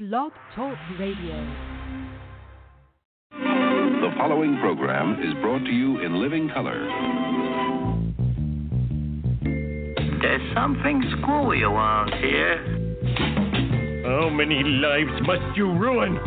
Blog Talk Radio. The following program is brought to you in living color. There's something screwy around here. How many lives must you ruin?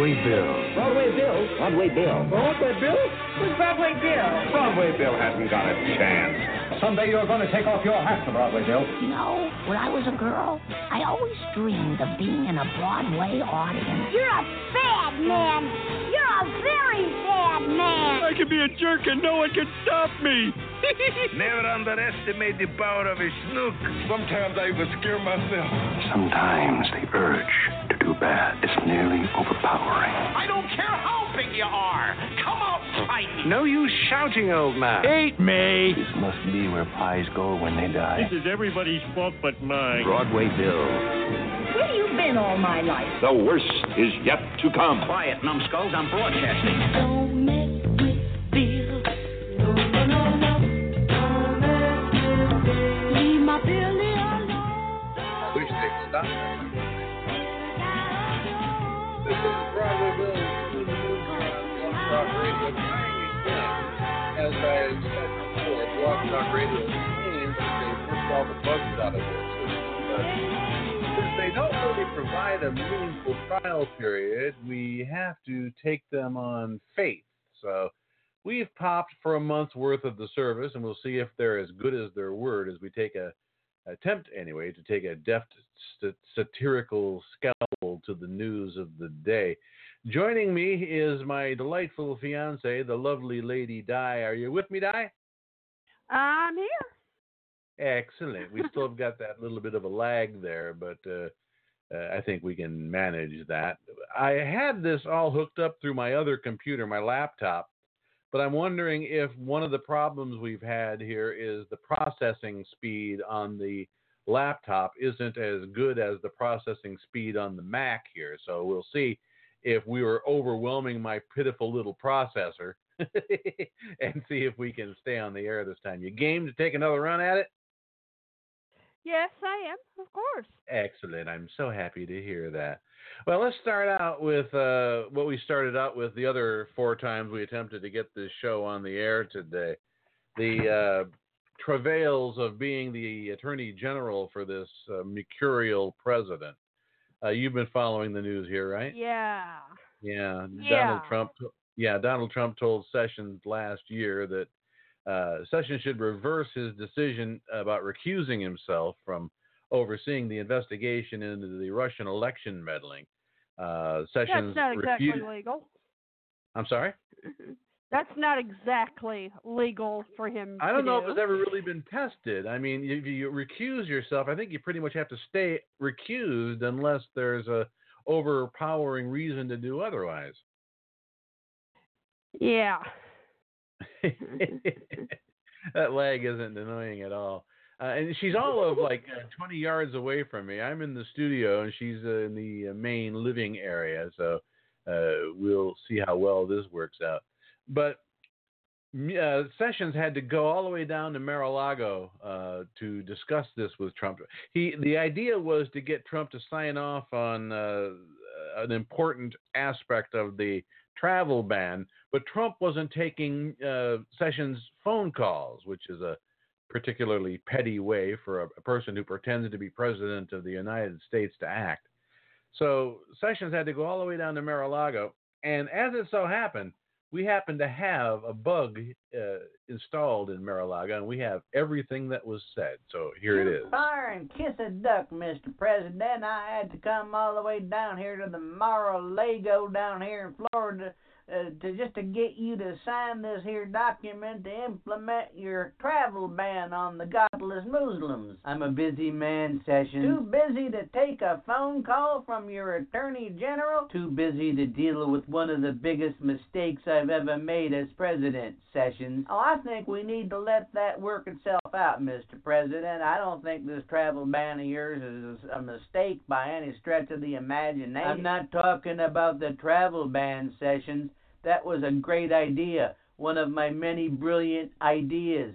Broadway Bill. Broadway Bill. Broadway Bill. Broadway Bill? Who's Broadway Bill? Broadway Bill hasn't got a chance. Someday you're going to take off your hat to Broadway Bill. You know, when I was a girl, I always dreamed of being in a Broadway audience. You're a bad man. You're a very bad man. I can be a jerk and no one can stop me. Never underestimate the power of a snook. Sometimes I even scare myself. Sometimes the urge to do bad is nearly overpowering. I don't care how big you are. Come out fighting. No use shouting, old man. Hate me. This must be where pies go when they die. This is everybody's fault but mine. Broadway Bill. Where you been all my life? The worst is yet to come. Quiet, numbskulls. I'm broadcasting. Don't mess with Bill. No, no, no, no. Don't mess with Bill. Leave my Billy alone. Wish they'd as I said before, Blog Talk Radio aims to work all the bugs out of this. But since they don't really provide a meaningful trial period, we have to take them on faith. So we've popped for a month's worth of the service, and we'll see if they're as good as their word as we take a attempt anyway to take a deft st- satirical scowl to the news of the day. Joining me is my delightful fiance, the lovely Lady Di. Are you with me, Di? I'm here. Excellent. We still have got that little bit of a lag there, but uh, uh, I think we can manage that. I had this all hooked up through my other computer, my laptop, but I'm wondering if one of the problems we've had here is the processing speed on the laptop isn't as good as the processing speed on the Mac here. So we'll see if we were overwhelming my pitiful little processor and see if we can stay on the air this time. You game to take another run at it? Yes, I am, of course. Excellent. I'm so happy to hear that. Well, let's start out with uh, what we started out with the other four times we attempted to get this show on the air today. The uh, travails of being the Attorney General for this uh, mercurial president. Uh, you've been following the news here, right? Yeah. Yeah. Yeah. Donald Trump. Yeah, Donald Trump told Sessions last year that uh, Sessions should reverse his decision about recusing himself from overseeing the investigation into the Russian election meddling. Uh, Sessions That's not exactly refused. legal. I'm sorry. That's not exactly legal for him I don't know if it's ever really been tested. I mean, if you recuse yourself, I think you pretty much have to stay recused unless there's a overpowering reason to do otherwise. Yeah. that lag isn't annoying at all. Uh, and she's all of like uh, 20 yards away from me. I'm in the studio and she's uh, in the uh, main living area. So uh, we'll see how well this works out. But uh, Sessions had to go all the way down to Mar-a-Lago uh, to discuss this with Trump. He the idea was to get Trump to sign off on uh, an important aspect of the travel ban, but Trump wasn't taking uh, Sessions' phone calls, which is a particularly petty way for a, a person who pretends to be president of the United States to act. So Sessions had to go all the way down to Mar-a-Lago, and as it so happened, we happen to have a bug uh, installed in Mar-a-Lago, and we have everything that was said. So here it is. Fire and kiss a duck, Mr. President. I had to come all the way down here to the Mar-a-Lago down here in Florida uh, to just to get you to sign this here document to implement your travel ban on the godless Muslims. I'm a busy man, Sessions. Too busy to take a phone call from your Attorney General. Too busy to deal with one of the biggest mistakes I've ever made as president, Sessions. Oh, I think we need to let that work itself out, Mr. President. I don't think this travel ban of yours is a mistake by any stretch of the imagination. I'm not talking about the travel ban sessions. That was a great idea. One of my many brilliant ideas.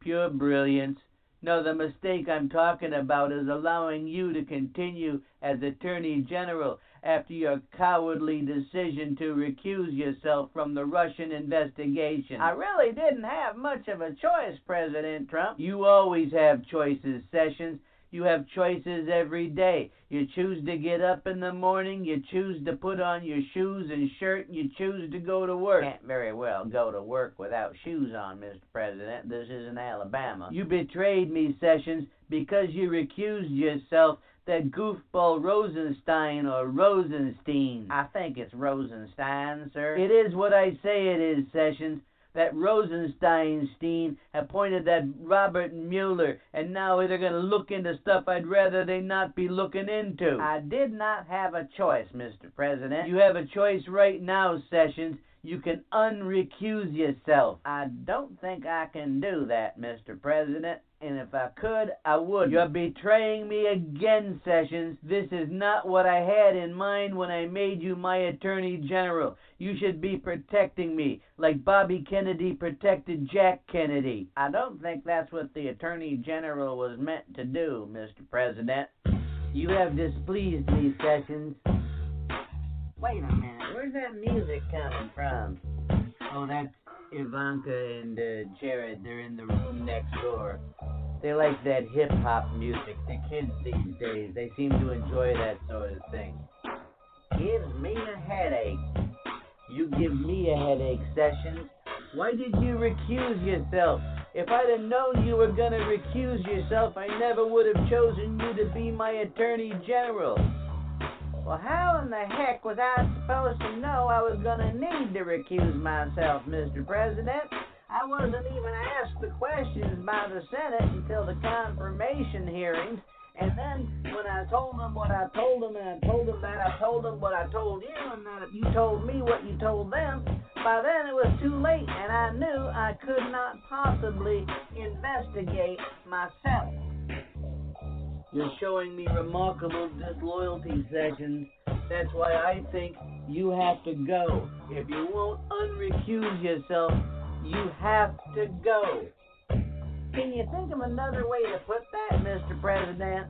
Pure brilliance. No, the mistake I'm talking about is allowing you to continue as Attorney General after your cowardly decision to recuse yourself from the Russian investigation. I really didn't have much of a choice, President Trump. You always have choices, Sessions. You have choices every day. You choose to get up in the morning, you choose to put on your shoes and shirt, and you choose to go to work. Can't very well go to work without shoes on, Mr. President. This isn't Alabama. You betrayed me, Sessions, because you recused yourself that goofball Rosenstein or Rosenstein. I think it's Rosenstein, sir. It is what I say it is, Sessions. That Rosensteinstein appointed that Robert Mueller, and now they're going to look into stuff I'd rather they not be looking into. I did not have a choice, Mr. President. You have a choice right now, Sessions. You can unrecuse yourself. I don't think I can do that, Mr. President. And if I could, I would. You're betraying me again, Sessions. This is not what I had in mind when I made you my Attorney General. You should be protecting me, like Bobby Kennedy protected Jack Kennedy. I don't think that's what the Attorney General was meant to do, Mr. President. You have displeased me, Sessions. Wait a minute, where's that music coming from? Oh, that's Ivanka and uh, Jared. They're in the room next door. They like that hip hop music. The kids these days, they seem to enjoy that sort of thing. Gives me a headache. You give me a headache, Sessions. Why did you recuse yourself? If I'd have known you were gonna recuse yourself, I never would have chosen you to be my Attorney General. Well, how in the heck was I supposed to know I was gonna need to recuse myself, Mr. President? I wasn't even asked the questions by the Senate until the confirmation hearings. And then when I told them what I told them, and I told them that I told them what I told you, and that you told me what you told them, by then it was too late, and I knew I could not possibly investigate myself. You're showing me remarkable disloyalty, Sessions. That's why I think you have to go. If you won't unrecuse yourself, you have to go. Can you think of another way to put that, Mr. President?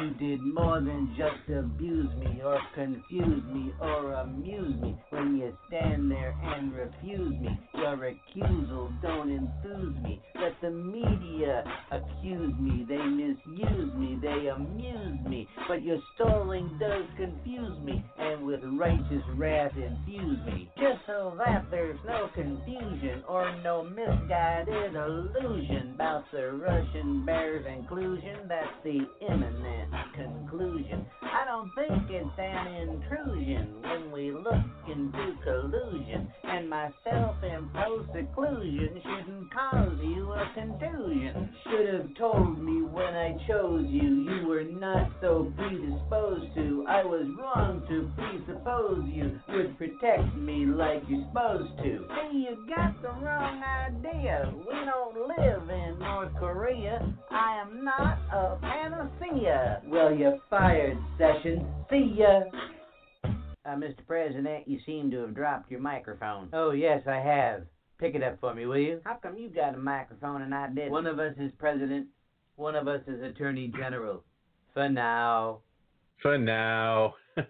You did more than just abuse me or confuse me or amuse me when you stand there and refuse me. Your recusal don't enthuse me. Let the media accuse me. They misuse me. They amuse me. But your stalling does confuse me and with righteous wrath infuse me. Just so that there's no confusion or no misguided illusion about the Russian bear's inclusion. That's the imminent conclusion. I don't think it's an intrusion when we look into collusion, and my self-imposed seclusion shouldn't cause you a contusion. Should have told me when I chose you, you were not so predisposed to. I was wrong to presuppose you would protect me like you're supposed to. See, you got the wrong idea. We don't live in North Korea. I am not a panacea. Well, you're fired, Sessions. See ya. Uh, Mr. President, you seem to have dropped your microphone. Oh, yes, I have. Pick it up for me, will you? How come you got a microphone and I didn't? One of us is president, one of us is attorney general. For now. For now.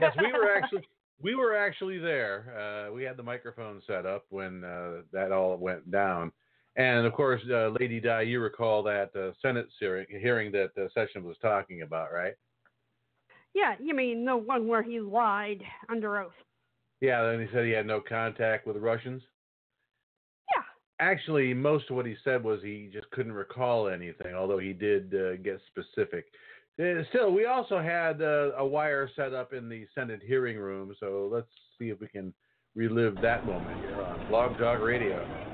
Yes, we were actually we were actually there. Uh, we had the microphone set up when uh, that all went down, and of course, uh, Lady Di, you recall that uh, Senate hearing, hearing that uh, Session was talking about, right? Yeah, you mean the one where he lied under oath. Yeah, and he said he had no contact with the Russians. Yeah. Actually, most of what he said was he just couldn't recall anything, although he did uh, get specific. Uh, Still, we also had uh, a wire set up in the Senate hearing room, so let's see if we can relive that moment here on Blog Talk Radio.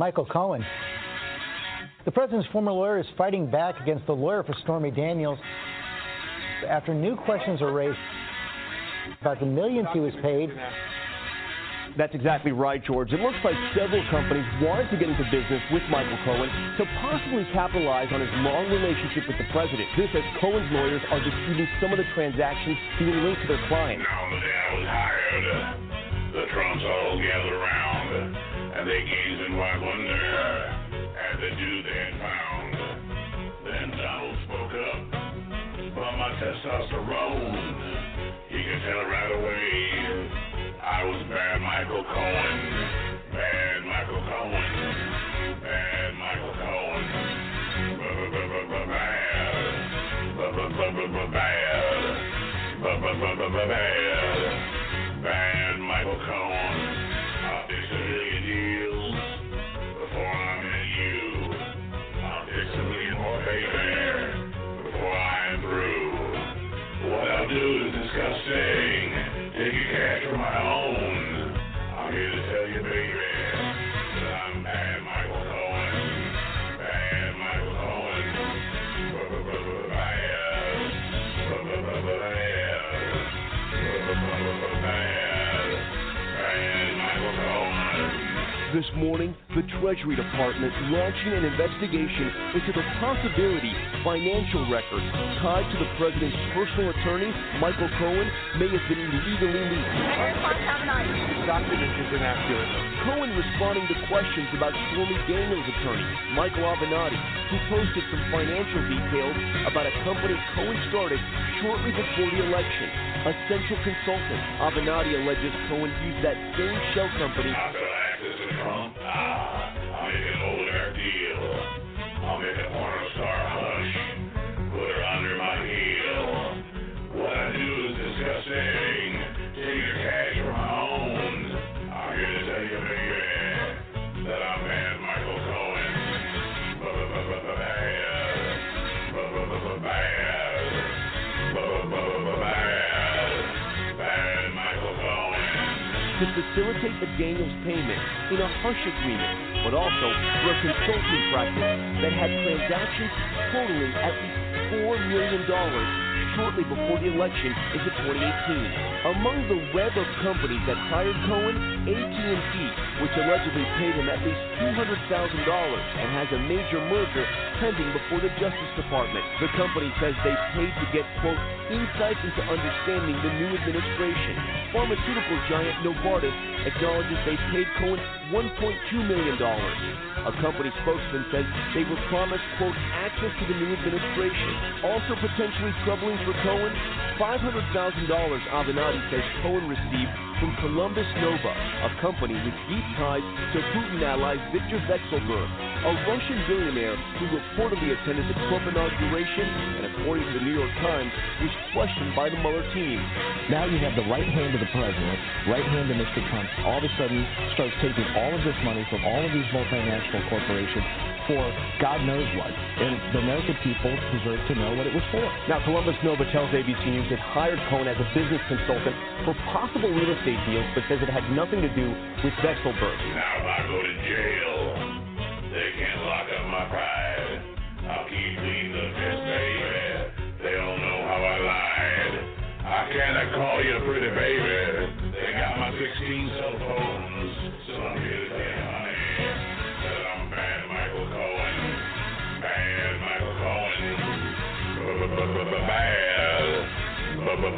Michael Cohen, the president's former lawyer is fighting back against the lawyer for Stormy Daniels after new questions are raised about the millions he was paid. That's exactly right, George. It looks like several companies wanted to get into business with Michael Cohen to possibly capitalize on his long relationship with the president. This as Cohen's lawyers are disputing some of the transactions being linked to their clients. Now the day was hired, the Trumps all gathered around, and they gazed in wide wonder at the dude they had found. Then Donald spoke up but my testosterone. he can tell right away I was bad Michael Cohen. Bad Michael Cohen. Bad Michael Cohen. bad, bad, Bad. Bad. Is disgusting. Take your cash my own. I'm here to tell you, baby, that I'm bad Michael Cohen. Bad Michael Cohen. This morning, Treasury Department launching an investigation into the possibility financial records tied to the president's personal attorney, Michael Cohen, may have been illegally leaked. Document is inaccurate. Cohen responding to questions about Stormy Daniels' attorney, Michael Avenatti, who posted some financial details about a company Cohen started shortly before the election. A central consultant, Avenatti alleges Cohen used that same shell company to facilitate the Daniels payment in a hush agreement, but also for a consulting practice that had transactions totaling at least $4 million shortly before the election into 2018. Among the web of companies that hired Cohen, AT&T, which allegedly paid him at least $200,000 and has a major merger pending before the Justice Department. The company says they paid to get, quote, insights into understanding the new administration. Pharmaceutical giant Novartis acknowledges they paid Cohen $1.2 million. A company spokesman says they were promised, quote, access to the new administration. Also potentially troubling for Cohen, $500,000 Avenatti says Cohen received from Columbus Nova, a company with deep ties to Putin ally Viktor Vekselberg, a Russian billionaire who reportedly attended the Trump inauguration and, according to the New York Times, was questioned by the Mueller team. Now you have the right hand of the president, right hand of Mr. Trump, all of a sudden starts taking all of this money from all of these multinational corporations for God knows what. And the American people deserve to know what it was for. Now, Columbus Nova tells ABC News it hired Cohen as a business consultant for possible real estate deals, but says it had nothing to do with Vekselberg. Now, if I go to jail, they can't lock up my pride. I'll keep leading the fist, baby. They don't know how I lied. I cannot call you a pretty baby. They got my 16 cell phones. As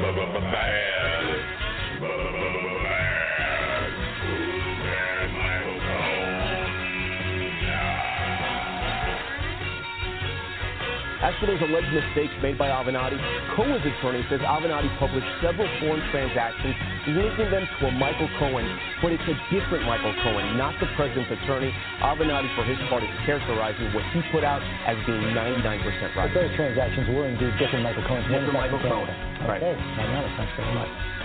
for those alleged mistakes made by Avenatti, Cohen's attorney says Avenatti published several foreign transactions linking them to a Michael Cohen, but it's a different Michael Cohen, not the president's attorney. Avenatti, for his part, is characterizing what he put out as being 99% right. But those transactions were indeed different Michael Cohen's. Different Michael Cohen. Canada. Right. Okay, magnetic. Thanks very much.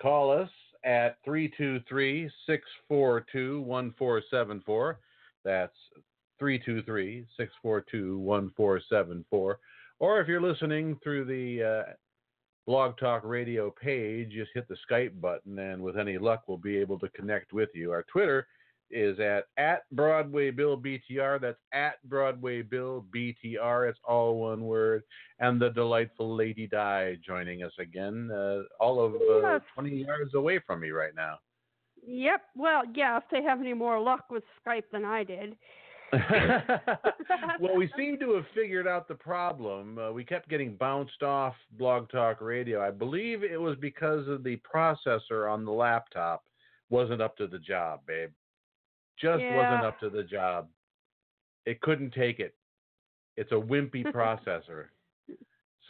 Call us at 323 642 1474. That's 323 642 1474. Or if you're listening through the uh, Blog Talk Radio page, just hit the Skype button, and with any luck, we'll be able to connect with you. Our Twitter is at at Broadway Bill BTR. That's at Broadway Bill BTR. It's all one word. And the delightful Lady Di joining us again, uh, all of uh, Yes. 20 yards away from me right now. Yep. Well, yeah. If they have any more luck with Skype than I did. well, we seem to have figured out the problem. Uh, we kept getting bounced off Blog Talk Radio. I believe it was because of the processor on the laptop wasn't up to the job, babe. Just wasn't up to the job. It couldn't take it. It's a wimpy processor.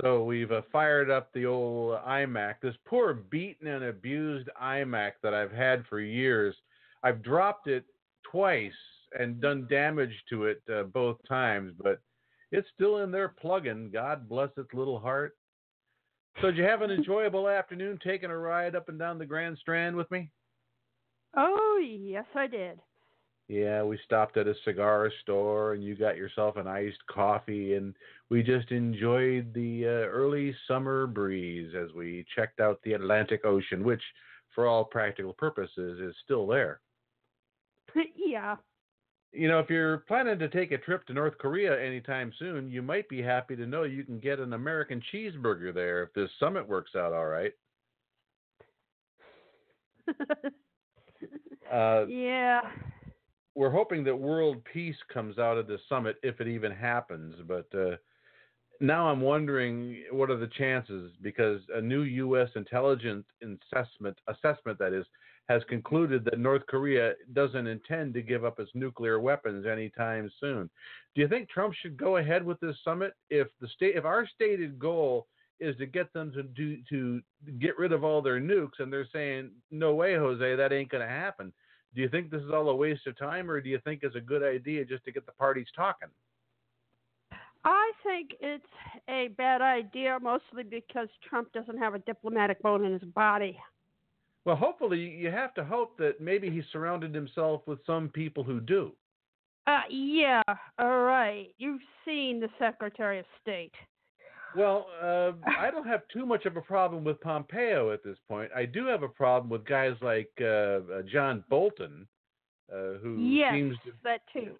So we've uh, fired up the old iMac. This poor beaten and abused iMac that I've had for years. I've dropped it twice and done damage to it uh, both times, but it's still in there plugging. God bless its little heart. So, did you have an enjoyable afternoon taking a ride up and down the Grand Strand with me? Oh, yes, I did. Yeah, we stopped at a cigar store and you got yourself an iced coffee and we just enjoyed the uh, early summer breeze as we checked out the Atlantic Ocean, which for all practical purposes is still there. yeah. You know, if you're planning to take a trip to North Korea anytime soon, you might be happy to know you can get an American cheeseburger there if this summit works out all right. uh, yeah. We're hoping that world peace comes out of this summit if it even happens. But uh, now I'm wondering what are the chances because a new U.S. intelligence assessment assessment that is has concluded that North Korea doesn't intend to give up its nuclear weapons anytime soon. Do you think Trump should go ahead with this summit if the state if our stated goal is to get them to do to get rid of all their nukes and they're saying no way Jose that ain't going to happen. Do you think this is all a waste of time or do you think it's a good idea just to get the parties talking? I think it's a bad idea, mostly because Trump doesn't have a diplomatic bone in his body. Well, hopefully, you have to hope that maybe he surrounded himself with some people who do. Uh, yeah, all right. You've seen the Secretary of State. Well, uh, I don't have too much of a problem with Pompeo at this point. I do have a problem with guys like uh, uh, John Bolton, uh, who yes, seems to, that too.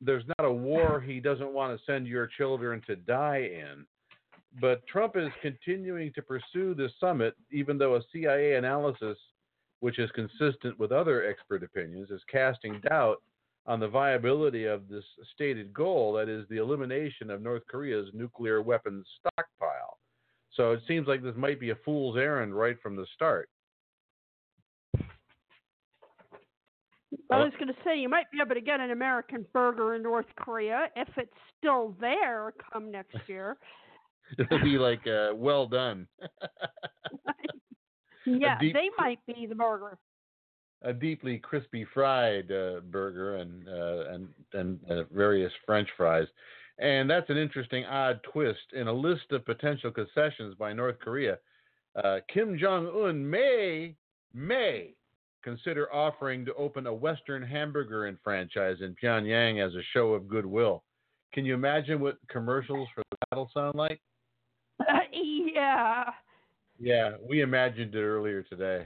there's not a war he doesn't want to send your children to die in. But Trump is continuing to pursue this summit, even though a CIA analysis, which is consistent with other expert opinions, is casting doubt on the viability of this stated goal that is, the elimination of North Korea's nuclear weapons stockpile. So it seems like this might be a fool's errand right from the start. I was going to say you might be able to get an American burger in North Korea if it's still there come next year. It'll be like, uh, well done. yeah, deep- they might be the burger. A deeply crispy fried uh, burger and uh, and and uh, various French fries, and that's an interesting odd twist in a list of potential concessions by North Korea. Uh, Kim Jong Un may may consider offering to open a Western hamburger and franchise in Pyongyang as a show of goodwill. Can you imagine what commercials for that'll sound like? yeah. Yeah, we imagined it earlier today.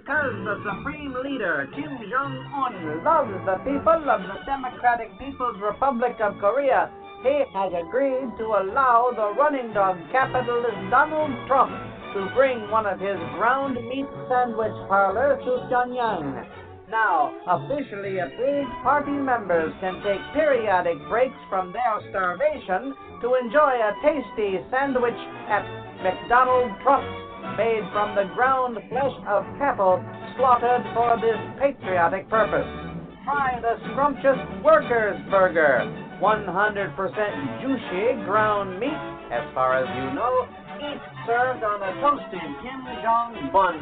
Because the Supreme Leader, Kim Jong un, loves the people of the Democratic People's Republic of Korea, he has agreed to allow the running dog capitalist Donald Trump to bring one of his ground meat sandwich parlors to Pyongyang. Now, officially approved party members can take periodic breaks from their starvation to enjoy a tasty sandwich at McDonald Trump's, made from the ground flesh of cattle slaughtered for this patriotic purpose. Try the scrumptious Workers Burger, 100% juicy ground meat, as far as you know, each served on a toasted Kim Jong bun.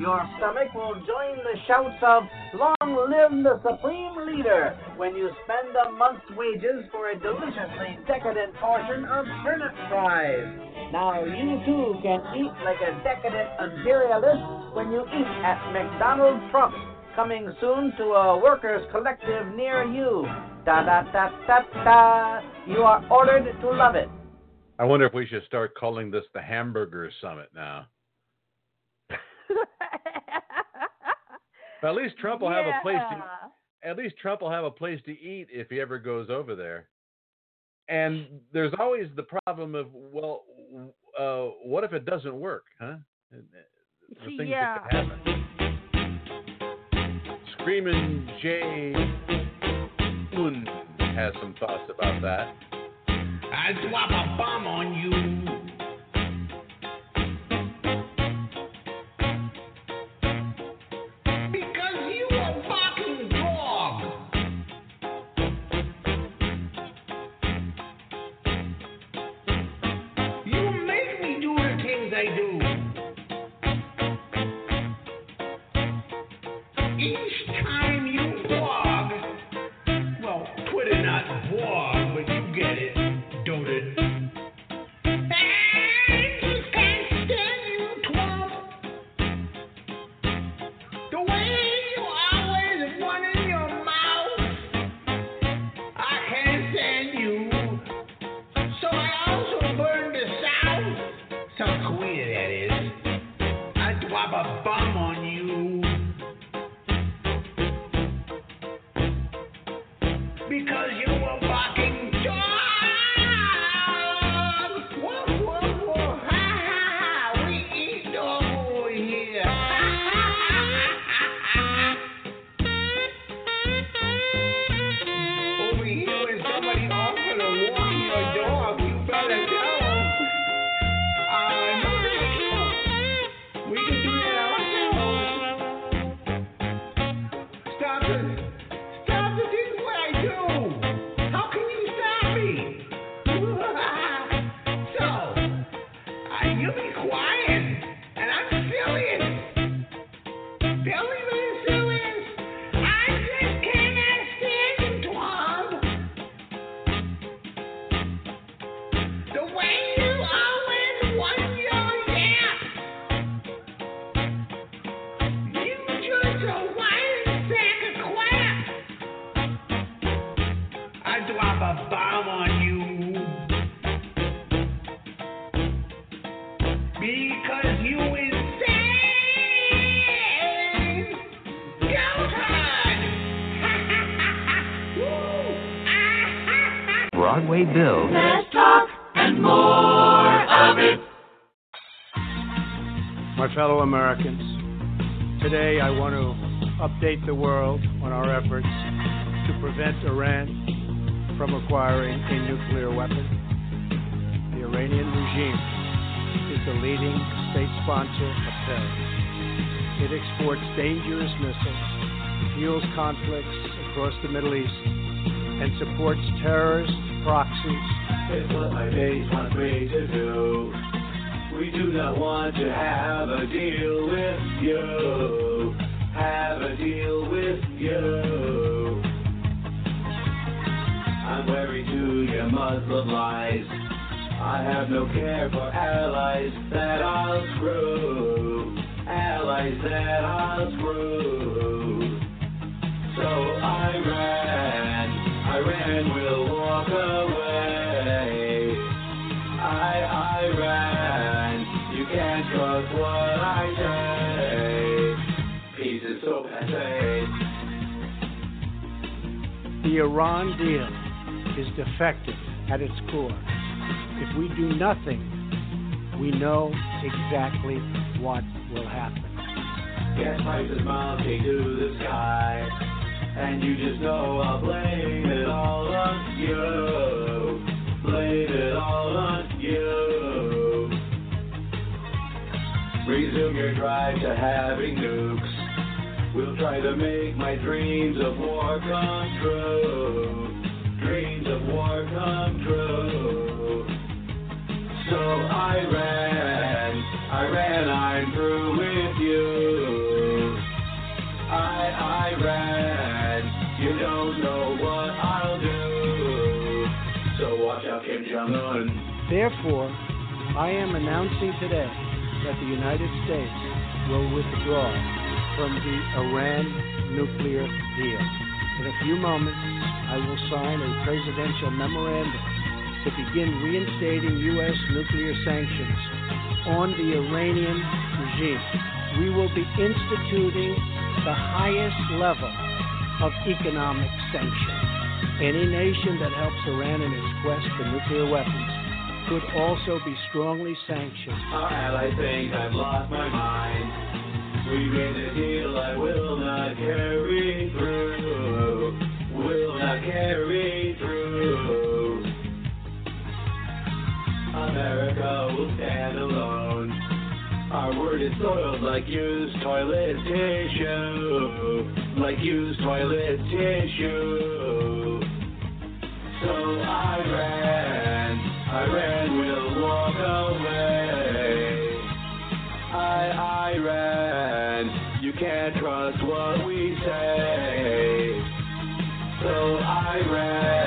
Your stomach will join the shouts of Long live the Supreme Leader when you spend a month's wages for a deliciously decadent portion of turnip fries. Now you too can eat like a decadent imperialist when you eat at McDonald Trump's, coming soon to a workers' collective near you. Da da da da da. You are ordered to love it. I wonder if we should start calling this the Hamburger Summit now. At least Trump will have a place to at least Trump will have a place to eat if he ever goes over there. And there's always the problem of well, uh, what if it doesn't work, huh? The things Yeah. could happen. Screaming Jay Un has some thoughts about that. I drop a bomb on you. I have no care for allies that I'll screw. Allies that I'll screw. So Iran, Iran will walk away. I, Iran, you can't trust what I say. Peace is so passe. The Iran deal is defective at its core. If we do nothing, we know exactly what will happen. Gas prices mounting to the sky. And you just know I'll blame it all on you. Blame it all on you. Resume your drive to having nukes. We'll try to make my dreams of war come true. War come true. So Iran, Iran, I'm through with you. I, Iran, you don't know what I'll do. So watch out, Kim Jong Un. Therefore, I am announcing today that the United States will withdraw from the Iran nuclear deal. In a few moments, I will sign a presidential memorandum to begin reinstating U.S. nuclear sanctions on the Iranian regime. We will be instituting the highest level of economic sanctions. Any nation that helps Iran in its quest for nuclear weapons could also be strongly sanctioned. Our allies think I've lost my mind. We made a deal I will not carry through. Carry through. America will stand alone. Our word is soiled like used toilet tissue. Like used toilet tissue. So will walk away. I, you can't trust what we say. So Iran,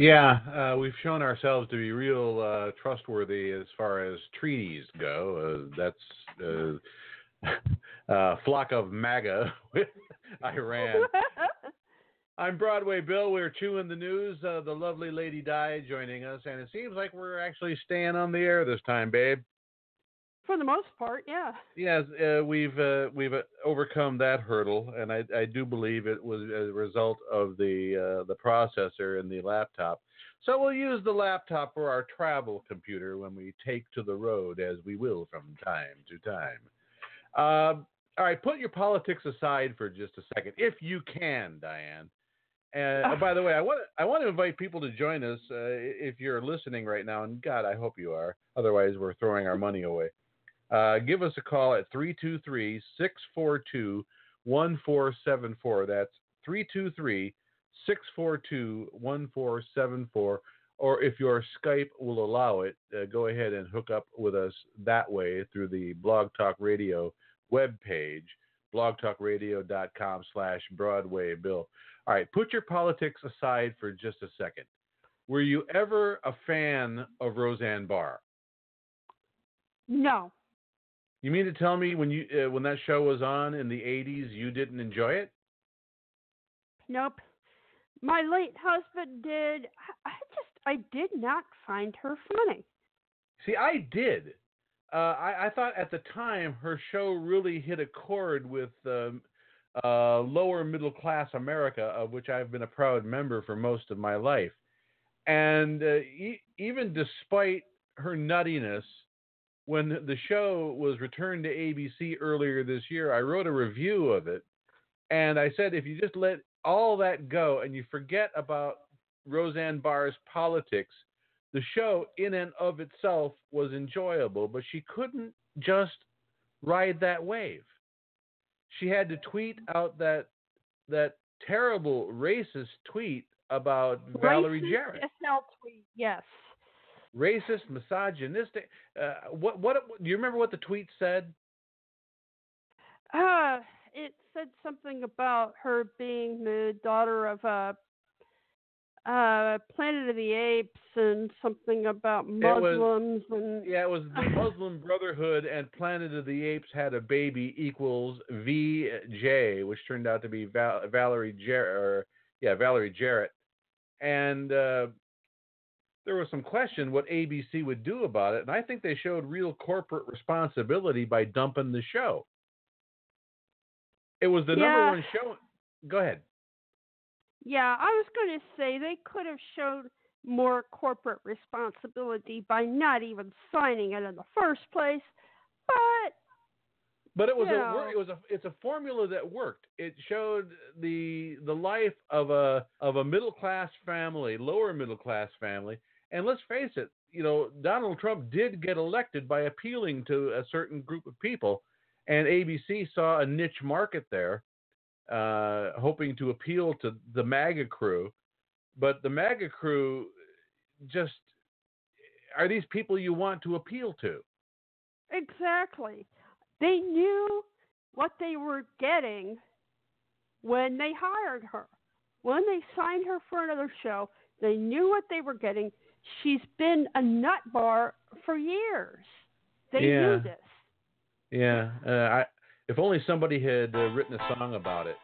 Yeah, uh, we've shown ourselves to be real uh, trustworthy as far as treaties go. Uh, that's uh, uh, flock of MAGA with Iran. I'm Broadway Bill. We're chewing the news. Uh, the lovely Lady Di joining us, and it seems like we're actually staying on the air this time, babe. For the most part, yeah. Yes, uh, we've uh, we've uh, overcome that hurdle, and I, I do believe it was a result of the uh, the processor in the laptop. So we'll use the laptop for our travel computer when we take to the road, as we will from time to time. Um, all right, put your politics aside for just a second, if you can, Diane. And uh, by the way, I want I want to invite people to join us uh, if you're listening right now, and God, I hope you are. Otherwise, we're throwing our money away. Uh, give us a call at 323 642 1474. That's 323 642 1474. Or if your Skype will allow it, uh, go ahead and hook up with us that way through the Blog Talk Radio webpage, blogtalkradio.com slash Broadway Bill. All right, put your politics aside for just a second. Were you ever a fan of Roseanne Barr? No. You mean to tell me when you uh, when that show was on in the 80s you didn't enjoy it? Nope. My late husband did. I just I did not find her funny. See, I did. Uh, I, I thought at the time her show really hit a chord with um, uh, lower middle class America, of which I've been a proud member for most of my life. And uh, e- even despite her nuttiness, when the show was returned to ABC earlier this year, I wrote a review of it. And I said, if you just let all that go and you forget about Roseanne Barr's politics, the show in and of itself was enjoyable, but she couldn't just ride that wave. She had to tweet out that that terrible racist tweet about Racist Valerie Jarrett. SL tweet, yes. Racist, misogynistic. Uh, what what do you remember what the tweet said? Uh, it said something about her being the daughter of a uh, Planet of the Apes and something about was- Muslims and Yeah, it was the Muslim Brotherhood and Planet of the Apes had a baby equals VJ, which turned out to be Val- Valerie Jarrett. Or, yeah, Valerie Jarrett. And uh, there was some question what ABC would do about it, and I think they showed real corporate responsibility by dumping the show. It was the Yeah. number one show. Go ahead. Yeah, I was going to say they could have showed more corporate responsibility by not even signing it in the first place. But But it was You a know. it was a it's a formula that worked. It showed the the life of a of a middle class family, lower middle class family. And let's face it, you know, Donald Trump did get elected by appealing to a certain group of people, and ABC saw a niche market there, uh, hoping to appeal to the MAGA crew. But the MAGA crew just are these people you want to appeal to? exactly, they knew what they were getting when they hired her. When they signed her for another show, they knew what they were getting. She's been a nut bar for years. They Yeah. knew this. Yeah, uh, I, if only somebody had uh, written a song about it.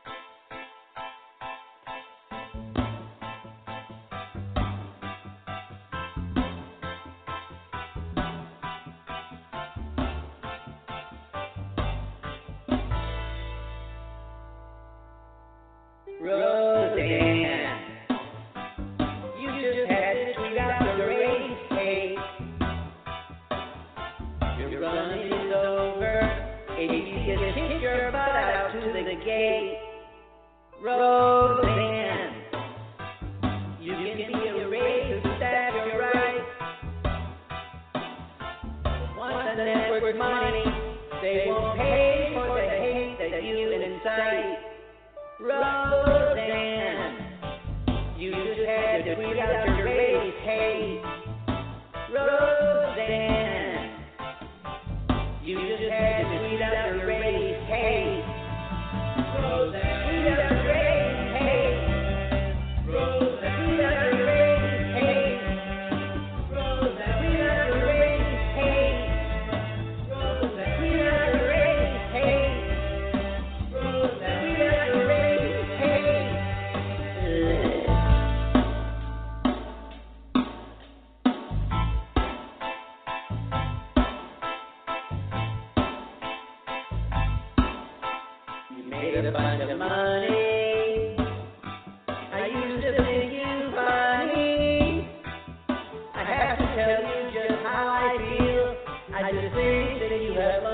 Have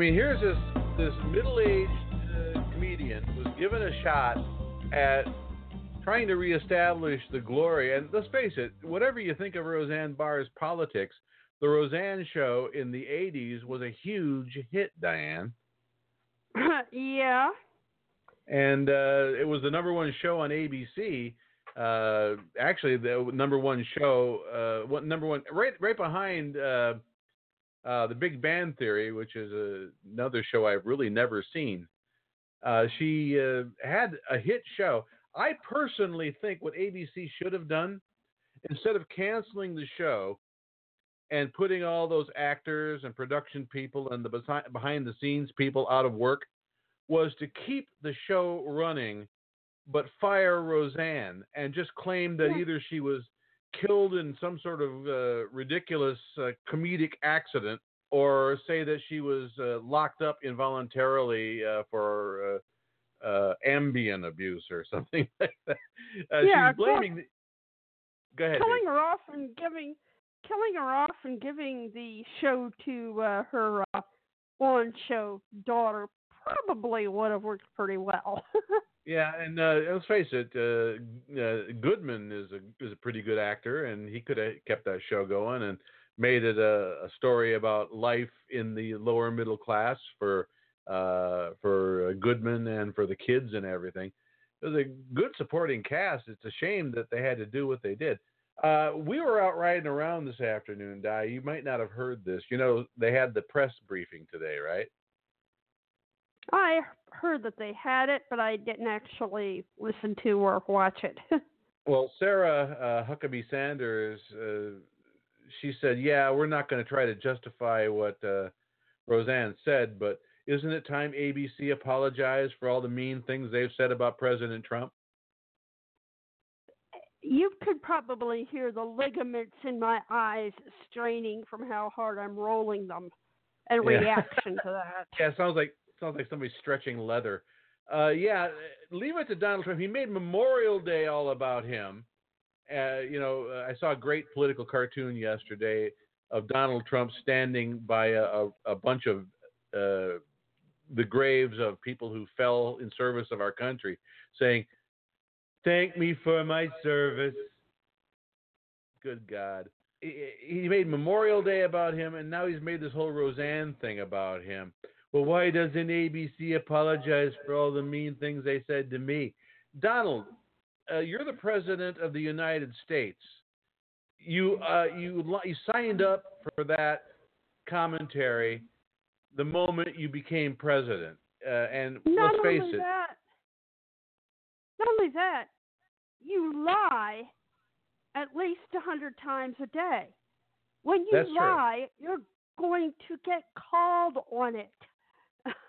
mean, here's this this middle-aged uh, comedian was given a shot at trying to reestablish the glory. And let's face it, whatever you think of Roseanne Barr's politics, the Roseanne Show in the '80s was a huge hit, Diane. yeah. and uh, it was the number one show on ABC. Uh, actually, the number one show, uh, what number one, right, right behind uh, the Big Bang Theory, which is a, another show I've really never seen. Uh, she uh, had a hit show. I personally think what ABC should have done, instead of canceling the show and putting all those actors and production people and the besi- behind the scenes people out of work, was to keep the show running, but fire Roseanne and just claim that either she was killed in some sort of uh, ridiculous uh, comedic accident or say that she was uh, locked up involuntarily uh, for uh, uh, Ambien abuse or something like that. Uh, Yeah, she's blaming. The... Go ahead. killing Dave. her off and giving killing her off and giving the show to uh, her uh, on show daughter probably would have worked pretty well. Yeah, and uh, let's face it, uh, uh, Goodman is a is a pretty good actor, and he could have kept that show going and made it a, a story about life in the lower middle class for uh, for Goodman and for the kids and everything. It was a good supporting cast. It's a shame that they had to do what they did. Uh, we were out riding around this afternoon, Di. You might not have heard this. You know, they had the press briefing today, right? I heard that they had it, but I didn't actually listen to or watch it. Well, Sarah uh, Huckabee Sanders, uh, she said, "Yeah, we're not going to try to justify what uh, Roseanne said, but isn't it time ABC apologized for all the mean things they've said about President Trump?" you could probably hear the ligaments in my eyes straining from how hard I'm rolling them in Yeah. reaction to that. Yeah, it sounds like sounds like somebody stretching leather. Uh, yeah, leave it to Donald Trump. He made Memorial Day all about him. Uh, you know, uh, I saw a great political cartoon yesterday of Donald Trump standing by a, a, a bunch of uh, the graves of people who fell in service of our country, saying, "Thank me for my service." Good God. He made Memorial Day about him, and now he's made this whole Roseanne thing about him. Well, why doesn't ABC apologize for all the mean things they said to me? Donald, uh, you're the president of the United States. You uh, you you signed up for that commentary the moment you became president, uh, and Not let's face only it. that, not only that, you lie at least a hundred times a day. When you That's true. lie, you're going to get called on it.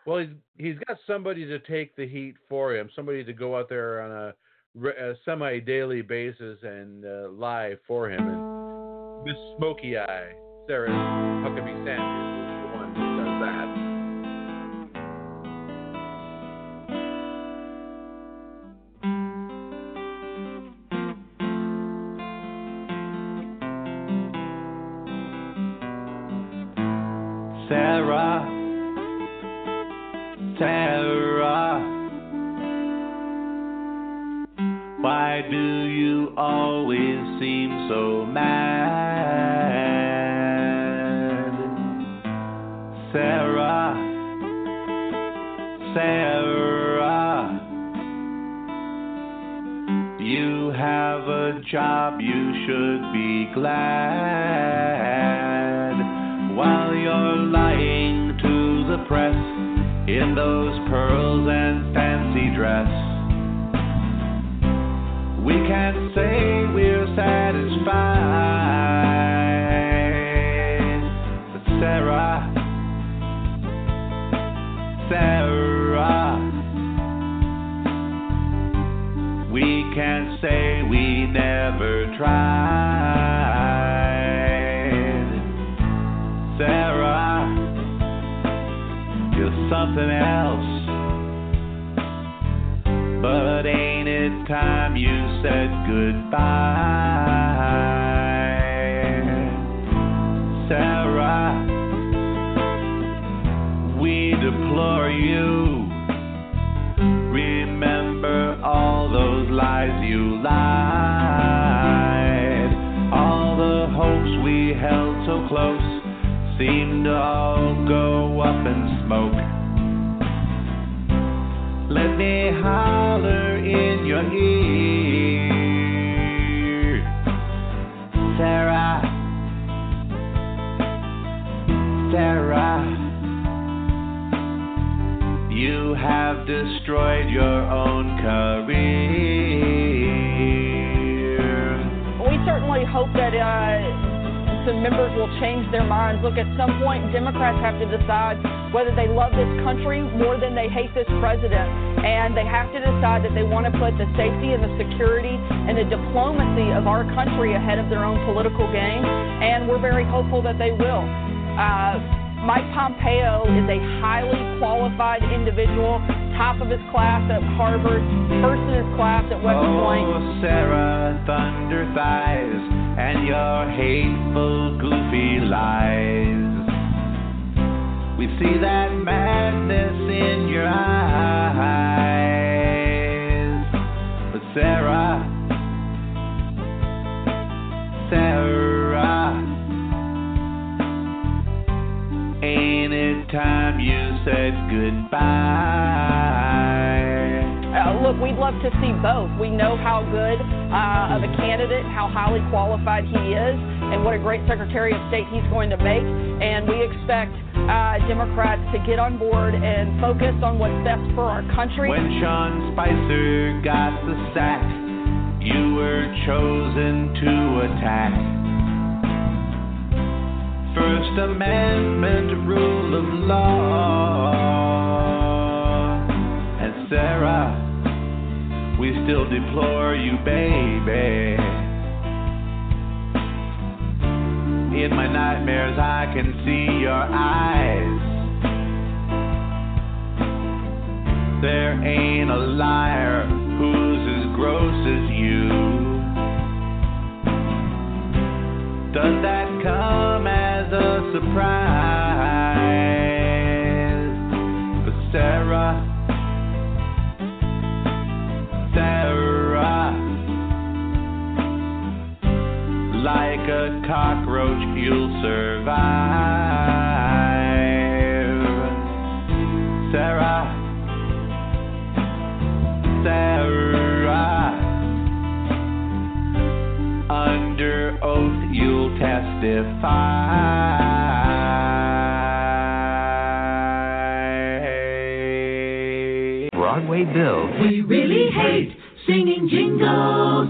Well, he's he's got somebody to take the heat for him, somebody to go out there on a, a semi-daily basis and uh, lie for him, and Miss Smoky Eye. Sarah Huckabee Sanders have a job, you should be glad while you're lying to the press in those pearls and fancy dress. We can't say we're satisfied, tried. Sarah, you're something else. But ain't it time you said goodbye? Destroyed your own career. We certainly hope that uh, some members will change their minds. Look, at some point, Democrats have to decide whether they love this country more than they hate this president. And they have to decide that they want to put the safety and the security and the diplomacy of our country ahead of their own political gain. And we're very hopeful that they will. Uh, Mike Pompeo is a highly qualified individual, top of his class at Harvard, first in his class at West oh, Point. Oh, Sarah, thunder thighs, and your hateful, goofy lies. We see that madness in your eyes. But Sarah, Sarah, ain't it time you said goodbye? Uh, look, we'd love to see both. We know how good uh, of a candidate, how highly qualified he is, and what a great Secretary of State he's going to make. And we expect uh, Democrats to get on board and focus on what's best for our country. When Sean Spicer got the sack, you were chosen to attack. First Amendment of law. And Sarah, we still deplore you, baby. In my nightmares, I can see your eyes. There ain't a liar who's as gross as you. Does that come as a surprise? A cockroach, you'll survive. Sarah, Sarah, under oath you'll testify. Broadway Bill. We really hate singing jingles.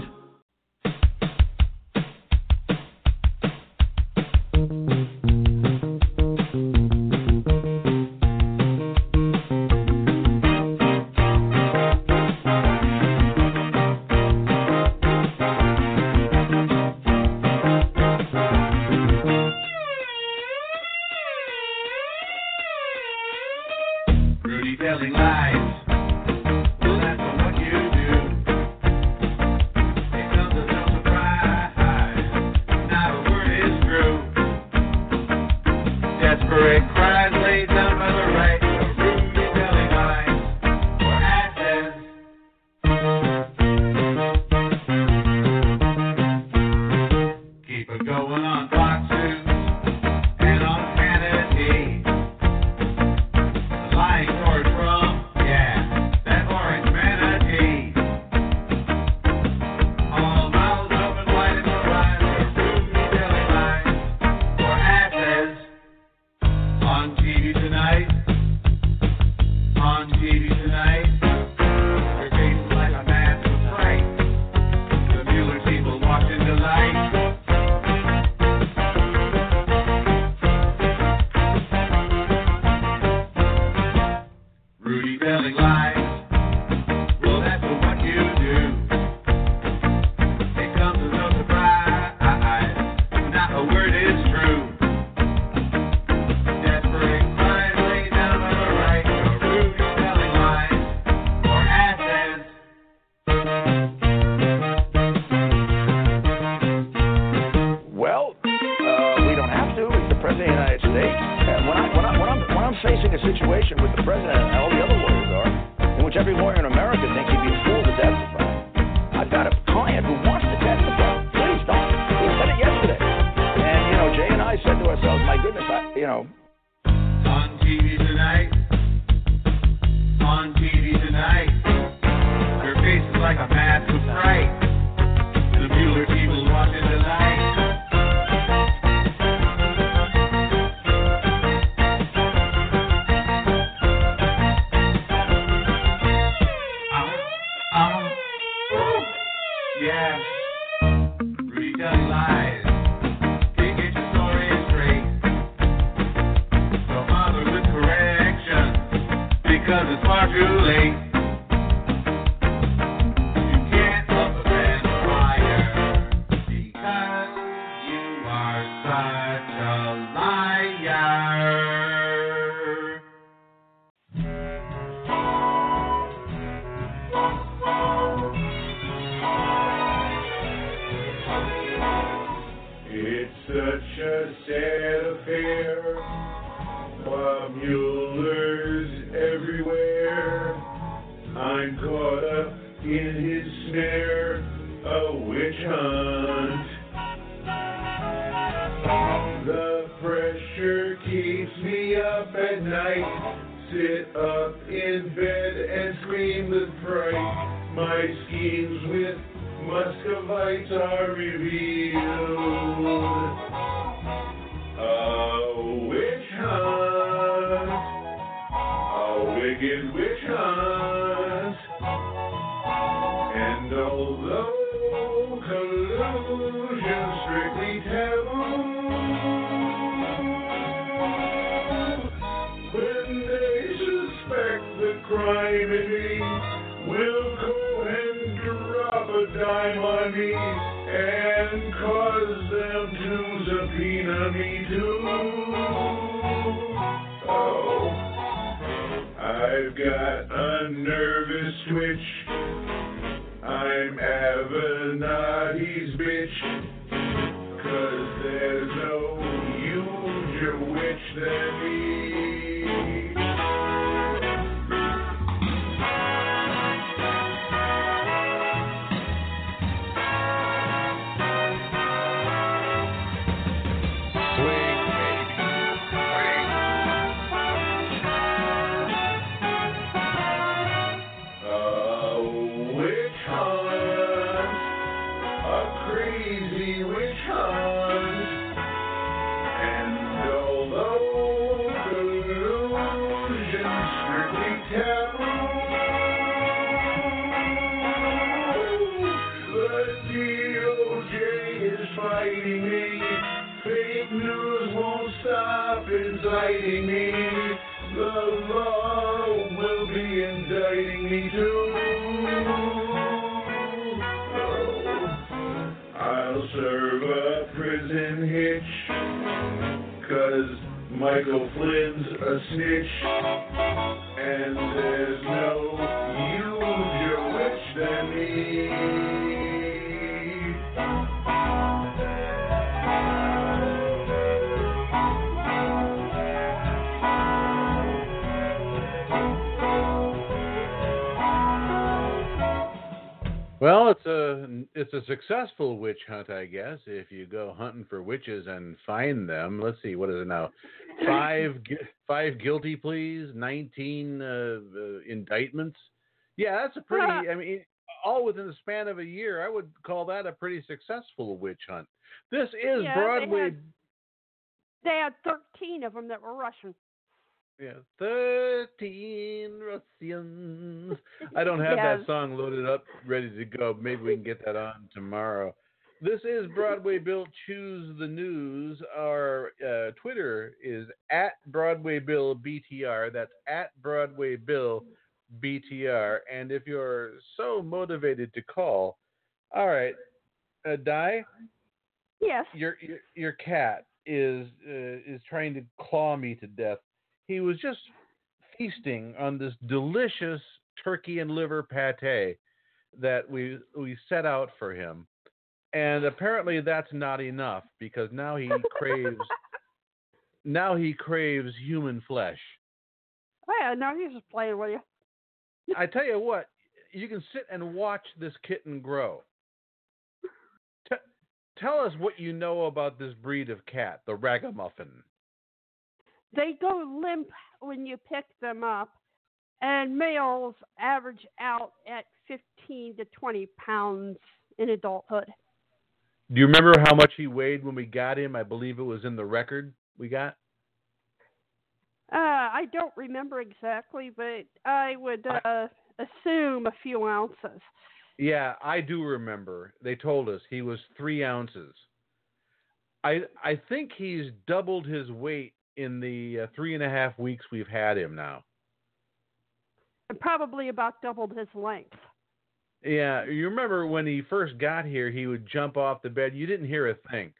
there. It's a successful witch hunt, I guess. If you go hunting for witches and find them, let's see, what is it now? Five five guilty pleas, nineteen uh, uh, indictments. Yeah, that's a pretty. I mean, all within the span of a year. I would call that a pretty successful witch hunt. This is Yeah, they Broadway. had- They had 13 of them that were Russian. Yeah, thirteen Russians. I don't have Yes. that song loaded up, ready to go. Maybe we can get that on tomorrow. This is Broadway Bill Chews the News. Our uh, Twitter is at Broadway Bill BTR. That's at Broadway Bill BTR. And if you're so motivated to call, all right, uh, Di, Yes. your your, your cat is uh, is trying to claw me to death. He was just feasting on this delicious turkey and liver pate that we we set out for him, and apparently that's not enough because now he craves now he craves human flesh. Oh, yeah, no, he's just playing with you. I tell you what, you can sit and watch this kitten grow. T- tell us what you know about this breed of cat, the ragamuffin. They go limp when you pick them up, and males average out at 15 to 20 pounds in adulthood. Do you remember how much he weighed when we got him? I believe it was in the record we got. Uh, I don't remember exactly, but I would uh, assume a few ounces. Yeah, I do remember. They told us he was three ounces. I I think he's doubled his weight in the uh, three and a half weeks we've had him now. And probably about doubled his length. Yeah, you remember when he first got here, he would jump off the bed. You didn't hear a thing,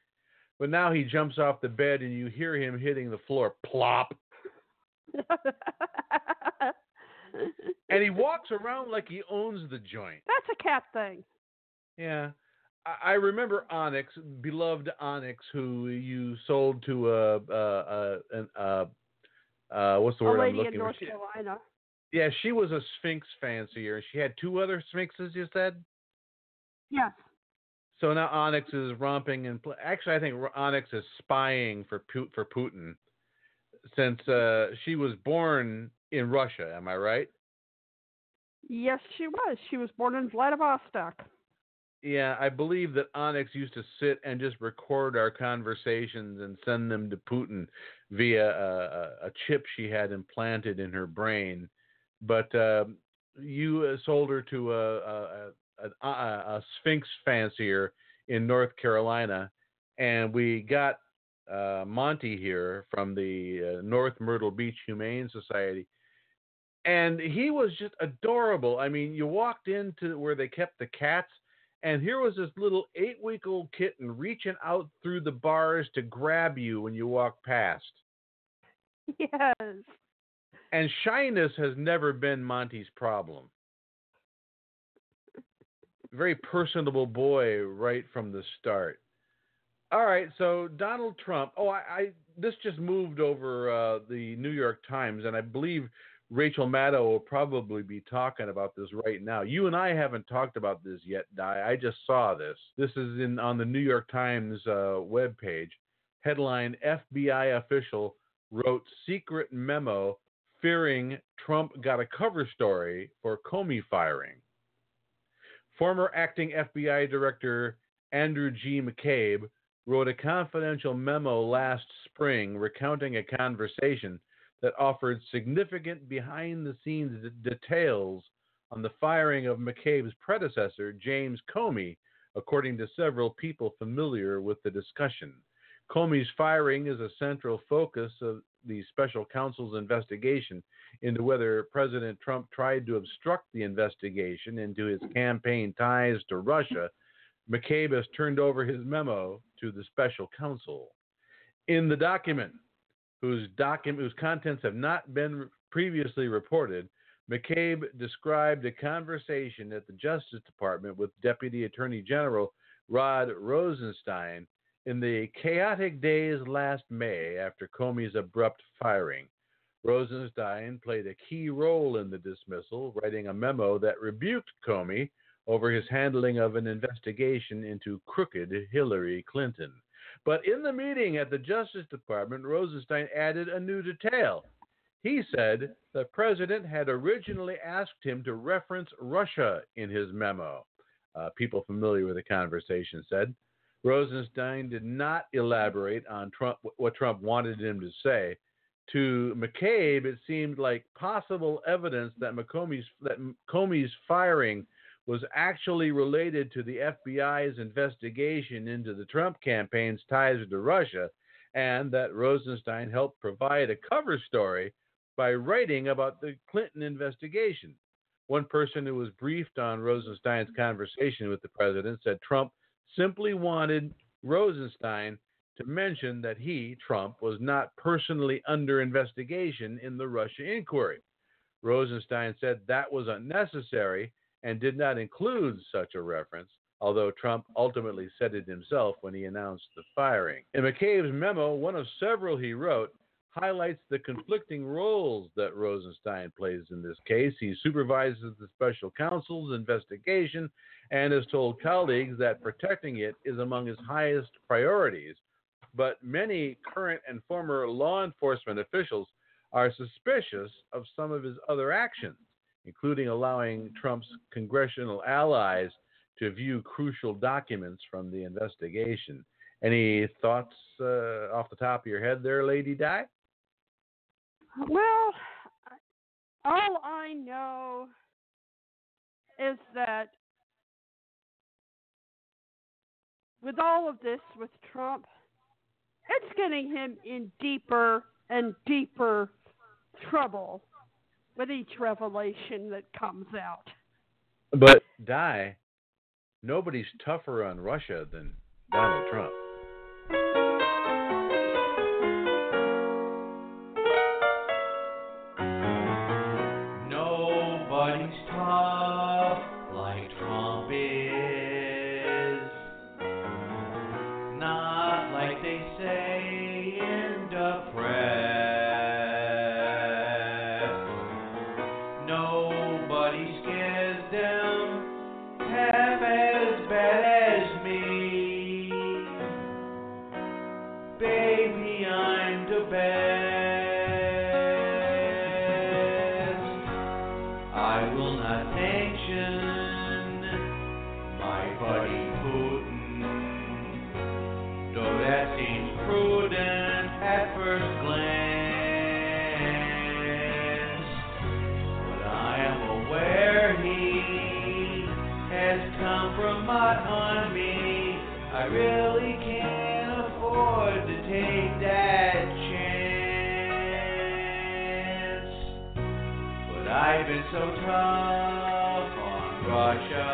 but now he jumps off the bed and you hear him hitting the floor, plop, and he walks around like he owns the joint. That's a cat thing. Yeah. I- remember Onyx, beloved Onyx, who you sold to a, a, a, a, uh, what's the a word I'm lady looking in for? North She- Carolina. Yeah, she was a Sphynx fancier. She had two other Sphynxes, you said? Yes. So now Onyx is romping and pl- actually, I think Onyx is spying for Pu- for Putin, since uh, she was born in Russia. Am I right? Yes, she was. She was born in Vladivostok. Yeah, I believe that Onyx used to sit and just record our conversations and send them to Putin via a, a, chip she had implanted in her brain. But uh, you sold her to a, a, a, a, a Sphynx fancier in North Carolina, and we got uh, Monty here from the uh, North Myrtle Beach Humane Society. And he was just adorable. I mean, you walked into where they kept the cats, and here was this little eight week old kitten reaching out through the bars to grab you when you walk past. Yes. And shyness has never been Monty's problem. Very personable boy right from the start. All right, so Donald Trump. Oh, I, I this just moved over uh, the New York Times, and I believe Rachel Maddow will probably be talking about this right now. You and I haven't talked about this yet, Di. I just saw this. This is in on the New York Times uh, webpage. Headline: FBI official wrote secret memo fearing Trump got a cover story for Comey firing. Former acting FBI Director Andrew G. McCabe wrote a confidential memo last spring recounting a conversation that offered significant behind the scenes d- details on the firing of McCabe's predecessor, James Comey, according to several people familiar with the discussion. Comey's firing is a central focus of the special counsel's investigation into whether President Trump tried to obstruct the investigation into his campaign ties to Russia. McCabe has turned over his memo to the special counsel. In the document, whose document whose contents have not been previously reported, McCabe described a conversation at the Justice Department with Deputy Attorney General Rod Rosenstein in the chaotic days last May after Comey's abrupt firing. Rosenstein played a key role in the dismissal, writing a memo that rebuked Comey over his handling of an investigation into crooked Hillary Clinton. But in the meeting at the Justice Department, Rosenstein added a new detail. He said the president had originally asked him to reference Russia in his memo. Uh, people familiar with the conversation said. Rosenstein did not elaborate on Trump what Trump wanted him to say. To McCabe, it seemed like possible evidence that that Comey's firing was actually related to the FBI's investigation into the Trump campaign's ties to Russia, and that Rosenstein helped provide a cover story by writing about the Clinton investigation. One person who was briefed on Rosenstein's conversation with the president said Trump simply wanted Rosenstein to mention that he, Trump, was not personally under investigation in the Russia inquiry. Rosenstein said that was unnecessary and did not include such a reference, although Trump ultimately said it himself when he announced the firing. In McCabe's memo, one of several he wrote, highlights the conflicting roles that Rosenstein plays in this case. He supervises the special counsel's investigation and has told colleagues that protecting it is among his highest priorities. But many current and former law enforcement officials are suspicious of some of his other actions, including allowing Trump's congressional allies to view crucial documents from the investigation. Any thoughts uh, off the top of your head there, Lady Di? Well, all I know is that with all of this with Trump, it's getting him in deeper and deeper trouble with each revelation that comes out. But Di, nobody's tougher on Russia than Donald Trump. So tough on Russia.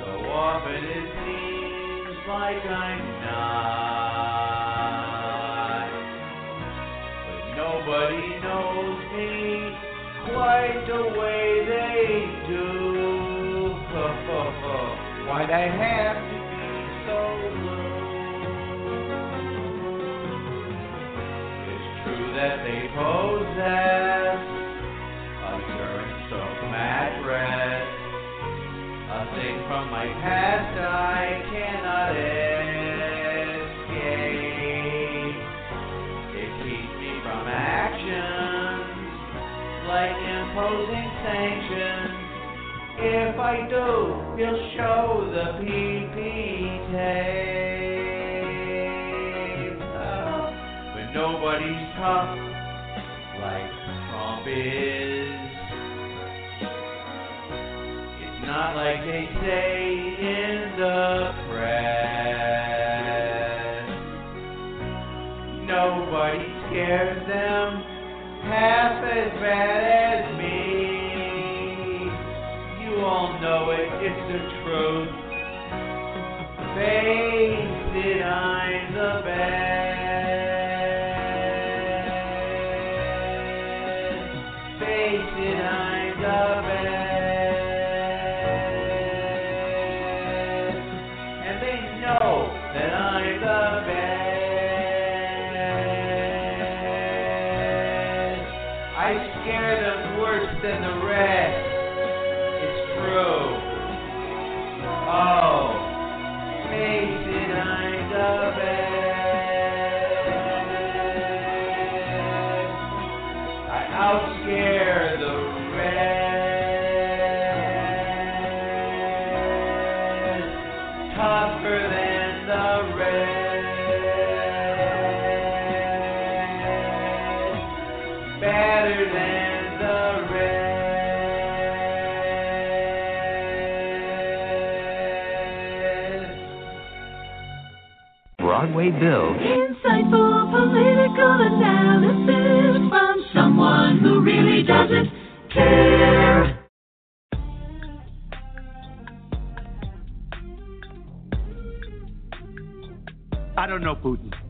So often it seems like I'm my past I cannot escape. It keeps me from actions like imposing sanctions. If I do, he'll show the PP tape. Oh, but nobody's tough like Trump is. Not like they say in the press. Nobody scares them half as bad as me. You all know it, it's the truth. Than the Broadway Bill Insightful political analysis from someone who really doesn't care. I don't know Putin.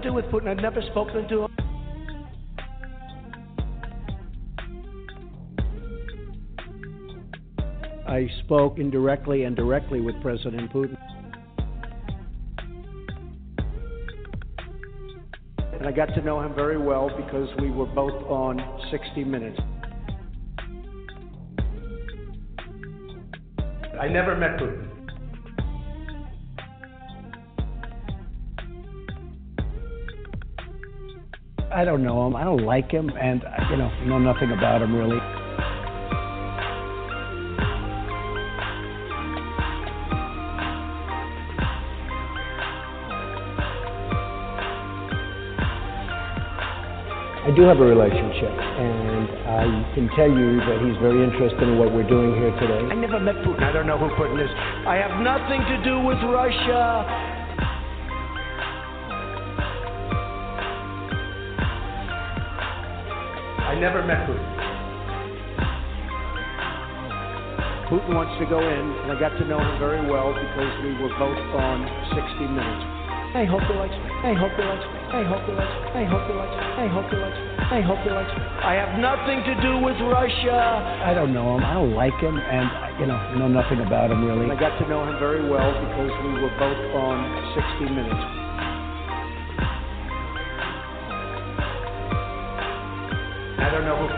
To do with Putin. I've never spoken to him. I spoke indirectly and directly with President Putin. And I got to know him very well because we were both on 60 Minutes. I never met Putin. I don't know him. I don't like him, and uh, you know, know nothing about him really. I do have a relationship, and I can tell you that he's very interested in what we're doing here today. I never met Putin. I don't know who Putin is. I have nothing to do with Russia. I never met Putin. Putin wants to go in, and I got to know him very well because we were both on 60 Minutes. I hope he likes me. I hope he likes me. I hope he likes me. I hope he likes me. I hope he likes me. I hope he likes me. I have nothing to do with Russia. I don't know him. I don't like him, and uh, you know, know nothing about him really. I got to know him very well because we were both on 60 Minutes.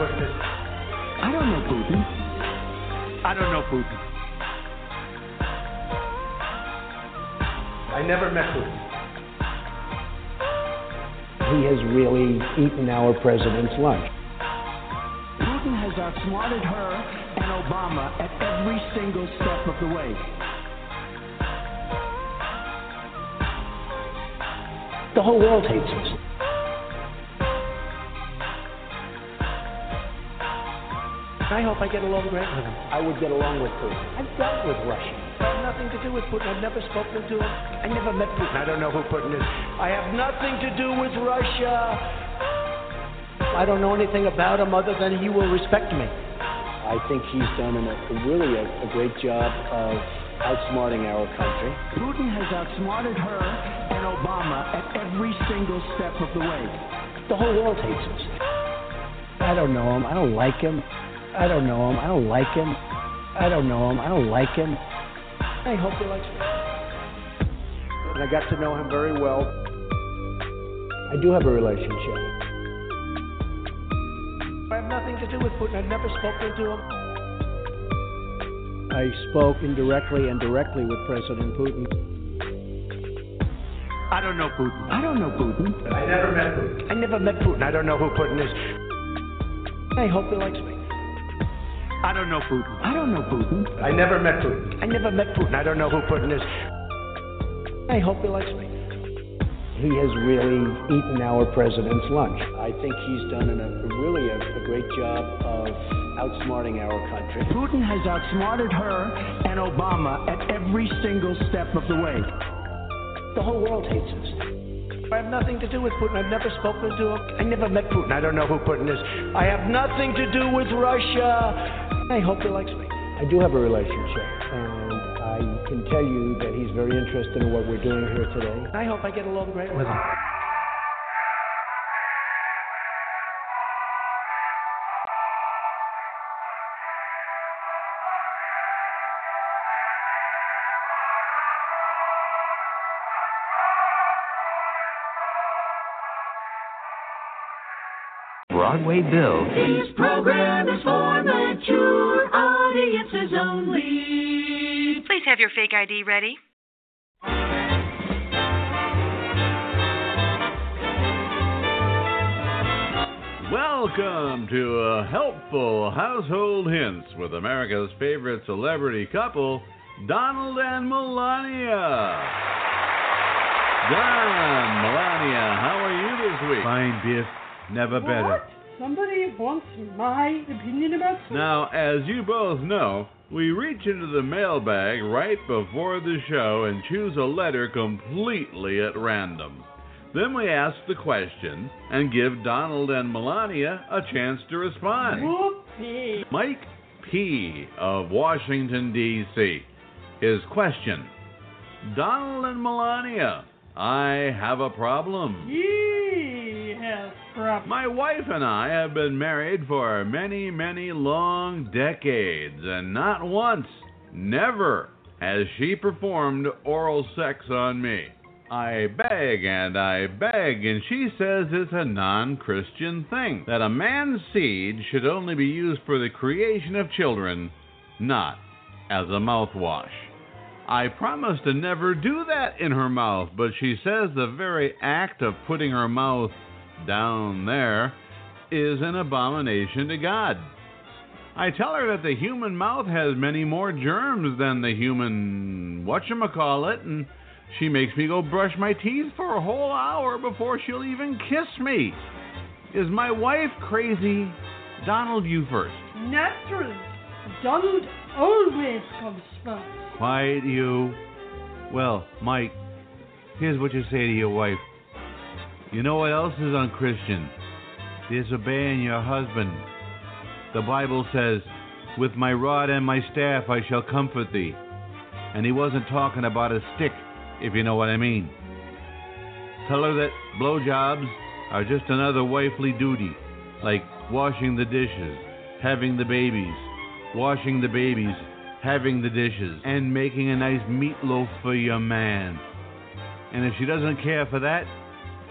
I don't know Putin. I don't know Putin. I don't know Putin. I never met Putin. He has really eaten our president's lunch. Putin has outsmarted her and Obama at every single step of the way. The whole world hates us. I hope I get along great with him. I would get along with Putin. I've dealt with Russia. I have nothing to do with Putin. I've never spoken to him. I never met Putin. I don't know who Putin is. I have nothing to do with Russia. I don't know anything about him other than he will respect me. I think he's done an, a, really a, a great job of outsmarting our country. Putin has outsmarted her and Obama at every single step of the way. The whole world hates us. I don't know him. I don't like him. I don't know him. I don't like him. I don't know him. I don't like him. I hope he likes me. And I got to know him very well. I do have a relationship. I have nothing to do with Putin. I've never spoken to him. I spoke indirectly and directly with President Putin. I don't know Putin. I don't know Putin. I never met Putin. I never met Putin. I don't know who Putin is. I hope he likes me. I don't know Putin. I don't know Putin. I never met Putin. I never met Putin. I don't know who Putin is. I hope he likes me. He has really eaten our president's lunch. I think he's done an, a really a, a great job of outsmarting our country. Putin has outsmarted her and Obama at every single step of the way. The whole world hates us. I have nothing to do with Putin. I've never spoken to him. I never met Putin. I don't know who Putin is. I have nothing to do with Russia. I hope he likes me. I do have a relationship, and I can tell you that he's very interested in what we're doing here today. I hope I get along great with him. Broadway Bill. This program is for have your fake ID ready. Welcome to a helpful household hints with America's favorite celebrity couple, Donald and Melania. Don, Melania, how are you this week? Fine, Biff. Never better. What? Somebody wants my opinion about something? Now, as you both know, we reach into the mailbag right before the show and choose a letter completely at random. Then we ask the question and give Donald and Melania a chance to respond. Whoopee. Mike P. of Washington, D.C. His question Donald and Melania, I have a problem. He has problems. My wife and I have been married for many, many long decades, and not once, never, has she performed oral sex on me. I beg and I beg, and she says it's a non Christian thing, that a man's seed should only be used for the creation of children, not as a mouthwash. I promise to never do that in her mouth, but she says the very act of putting her mouth down there is an abomination to God. I tell her that the human mouth has many more germs than the human whatchamacallit, and she makes me go brush my teeth for a whole hour before she'll even kiss me. Is my wife crazy? Donald, you first. Naturally. Donald always comes first. Quiet, you. Well, Mike, here's what you say to your wife. You know what else is unchristian? Disobeying your husband. The Bible says, With my rod and my staff I shall comfort thee. And he wasn't talking about a stick, if you know what I mean. Tell her that blowjobs are just another wifely duty, like washing the dishes, having the babies, washing the babies, having the dishes, and making a nice meatloaf for your man. And if she doesn't care for that,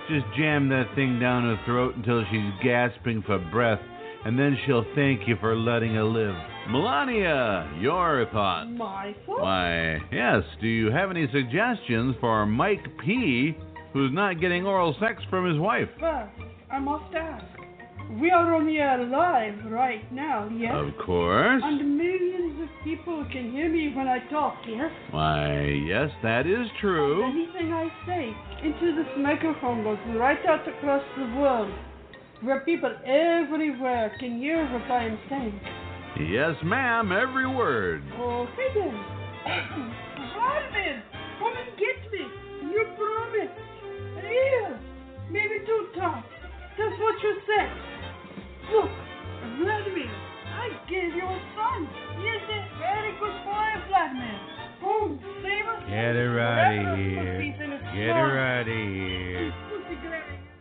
just jam that thing down her throat until she's gasping for breath, and then she'll thank you for letting her live. Melania, your thoughts? Michael? Why, yes. Do you have any suggestions for Mike P., who's not getting oral sex from his wife? First, I must ask. We are on air live right now, yes? Of course. And millions of people can hear me when I talk, yes? Why, yes, that is true. Anything I say into this microphone goes right out across the world, where people everywhere can hear what I am saying. Yes, ma'am, every word. Okay then. Robin, come and get me. You promised. Here, maybe two tops. That's what you said. Look, Vladimir, I gave you a son. He is a very good boy, Vladimir. Boom, save us. Get her out of here. Get her out of here.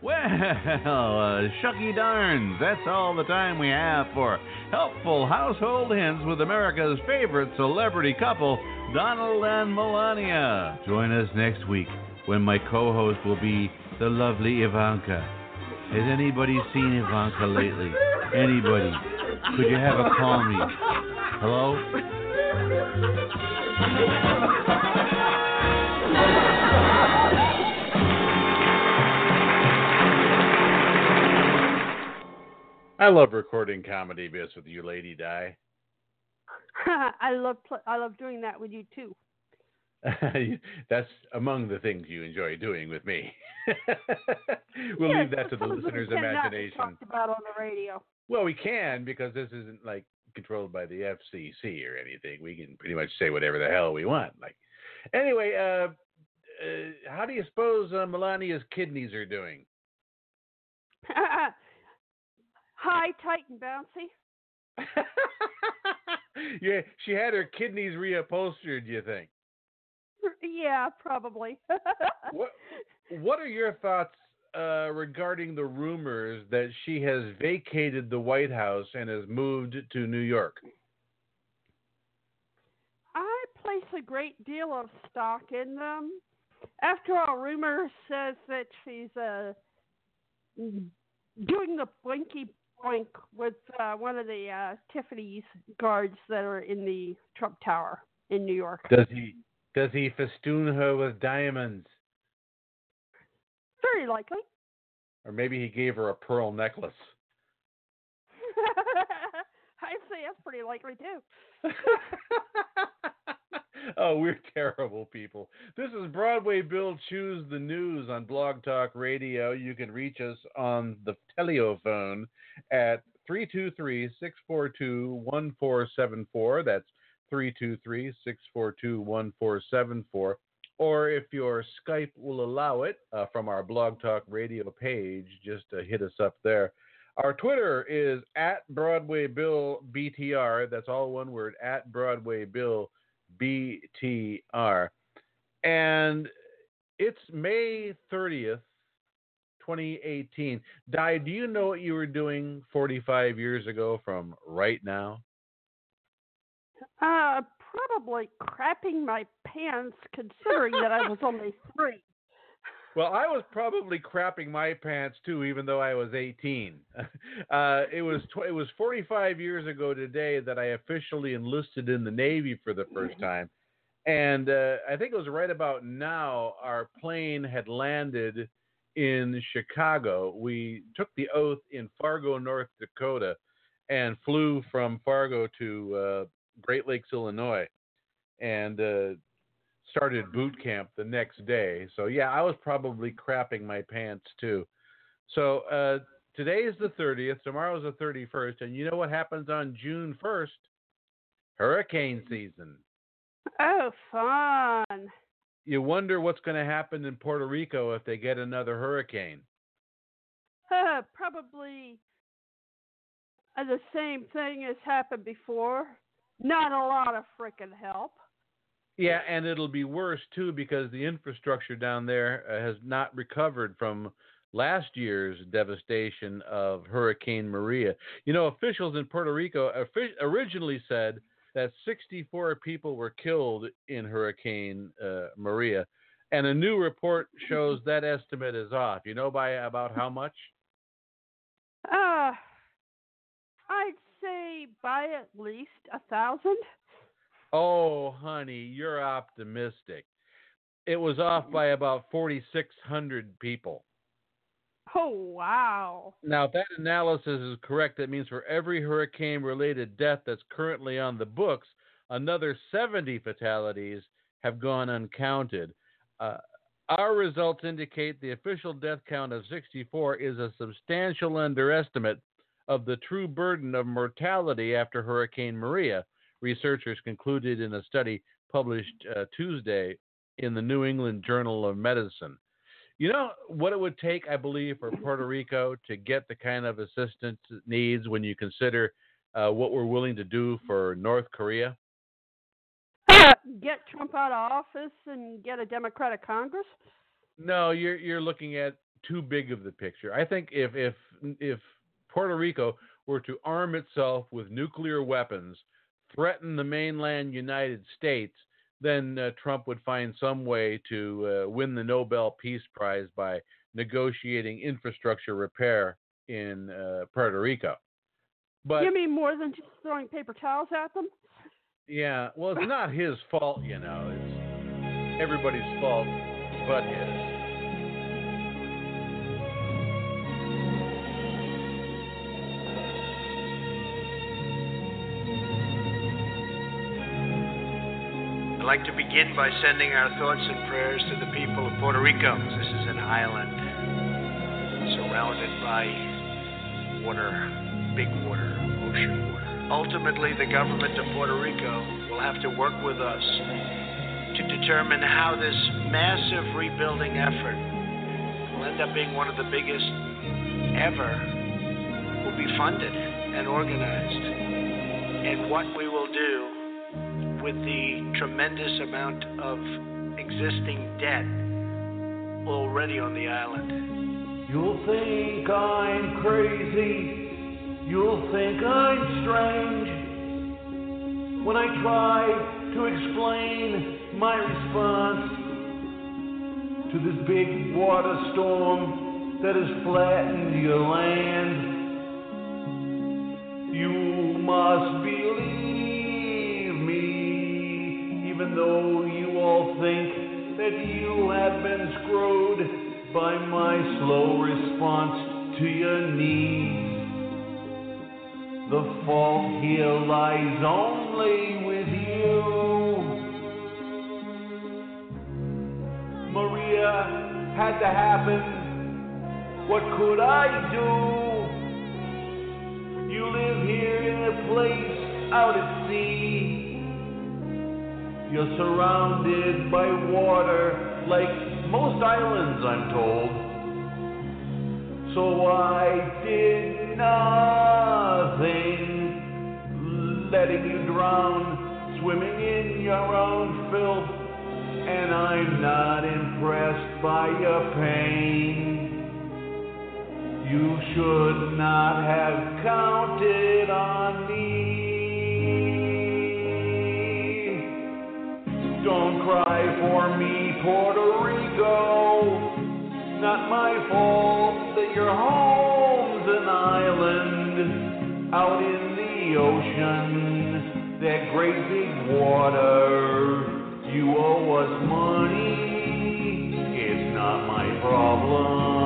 Well, uh, shucky darns, that's all the time we have for helpful household hints with America's favorite celebrity couple, Donald and Melania. Join us next week when my co host will be the lovely Ivanka. Has anybody seen Ivanka lately? Anybody? Could you have her call me? Hello? I love recording comedy bits with you, Lady Di. I love pl- I love doing that with you too. That's among the things you enjoy doing with me. we'll leave that to the some of them listener's imagination. talked about on the radio. Well, we can because this isn't like controlled by the FCC or anything. We can pretty much say whatever the hell we want. Like, anyway, uh, uh, how do you suppose uh, Melania's kidneys are doing? High, tight, and bouncy. yeah, she had her kidneys reupholstered. You think? Yeah, probably. What What are your thoughts uh, regarding the rumors that she has vacated the White House and has moved to New York? I place a great deal of stock in them. After all, rumor says that she's uh, doing the blinky blink with uh, one of the uh, Tiffany's guards that are in the Trump Tower in New York. Does he Does he festoon her with diamonds, Very likely. or maybe he gave her a pearl necklace? I'd say that's pretty likely too. oh, we're terrible people. This is Broadway Bill Chews the News on Blog Talk Radio. You can reach us on the telephone at 323 642 1474. That's 323 642 1474. Or if your Skype will allow it, uh, from our Blog Talk Radio page, just uh, hit us up there. Our Twitter is at Broadway Bill BTR. That's all one word, at Broadway Bill BTR. And it's May 30th, 2018. Di, do you know what you were doing 45 years ago from right now? Uh, probably crapping my pants, considering that I was only three. Well, I was probably crapping my pants too, even though I was 18. Uh, it was tw- it was 45 years ago today that I officially enlisted in the Navy for the first time, and uh, I think it was right about now our plane had landed in Chicago. We took the oath in Fargo, North Dakota, and flew from Fargo to uh, Great Lakes, Illinois, and uh, started boot camp the next day. So yeah, I was probably crapping my pants too. So uh, today is the 30th, tomorrow is the 31st, and you know what happens on June 1st? Hurricane season. Oh, fun. You wonder what's going to happen in Puerto Rico if they get another hurricane. Uh, probably uh, the same thing has happened before. Not a lot of frickin' help. Yeah, and it'll be worse too because the infrastructure down there uh, has not recovered from last year's devastation of Hurricane Maria. You know, officials in Puerto Rico originally said that 64 people were killed in Hurricane uh, Maria, and a new report shows that estimate is off. You know by about how much? Uh, I'd by at least a thousand. Oh, honey, you're optimistic. It was off by about 4,600 people. Oh, wow. Now, if that analysis is correct, that means for every hurricane related death that's currently on the books, another 70 fatalities have gone uncounted. Uh, our results indicate the official death count of 64 is a substantial underestimate of the true burden of mortality after Hurricane Maria, researchers concluded in a study published uh, Tuesday in the New England Journal of Medicine. You know what it would take, I believe, for Puerto Rico to get the kind of assistance it needs when you consider uh, what we're willing to do for North Korea? Uh, get Trump out of office and get a Democratic Congress? No, you're you're looking at too big of the picture. I think if if if Puerto Rico were to arm itself with nuclear weapons, threaten the mainland United States, then uh, Trump would find some way to uh, win the Nobel Peace Prize by negotiating infrastructure repair in uh, Puerto Rico. But you mean more than just throwing paper towels at them? yeah, well, it's not his fault, you know. It's everybody's fault but his. I'd like to begin by sending our thoughts and prayers to the people of Puerto Rico. This is an island surrounded by water, big water, ocean water. Ultimately, the government of Puerto Rico will have to work with us to determine how this massive rebuilding effort will end up being one of the biggest ever will be funded and organized, and what we will do with the tremendous amount of existing debt already on the island. You'll think I'm crazy. You'll think I'm strange. When I try to explain my response to this big water storm that has flattened your land, you must believe even though you all think that you have been screwed by my slow response to your needs. The fault here lies only with you. Maria had to happen. What could I do? You live here in a place out at sea. You're surrounded by water like most islands, I'm told. So I did nothing, letting you drown, swimming in your own filth, and I'm not impressed by your pain. You should not have counted on me. Don't cry for me, Puerto Rico. Not my fault that your home's an island out in the ocean. That great big water. You owe us money. It's not my problem.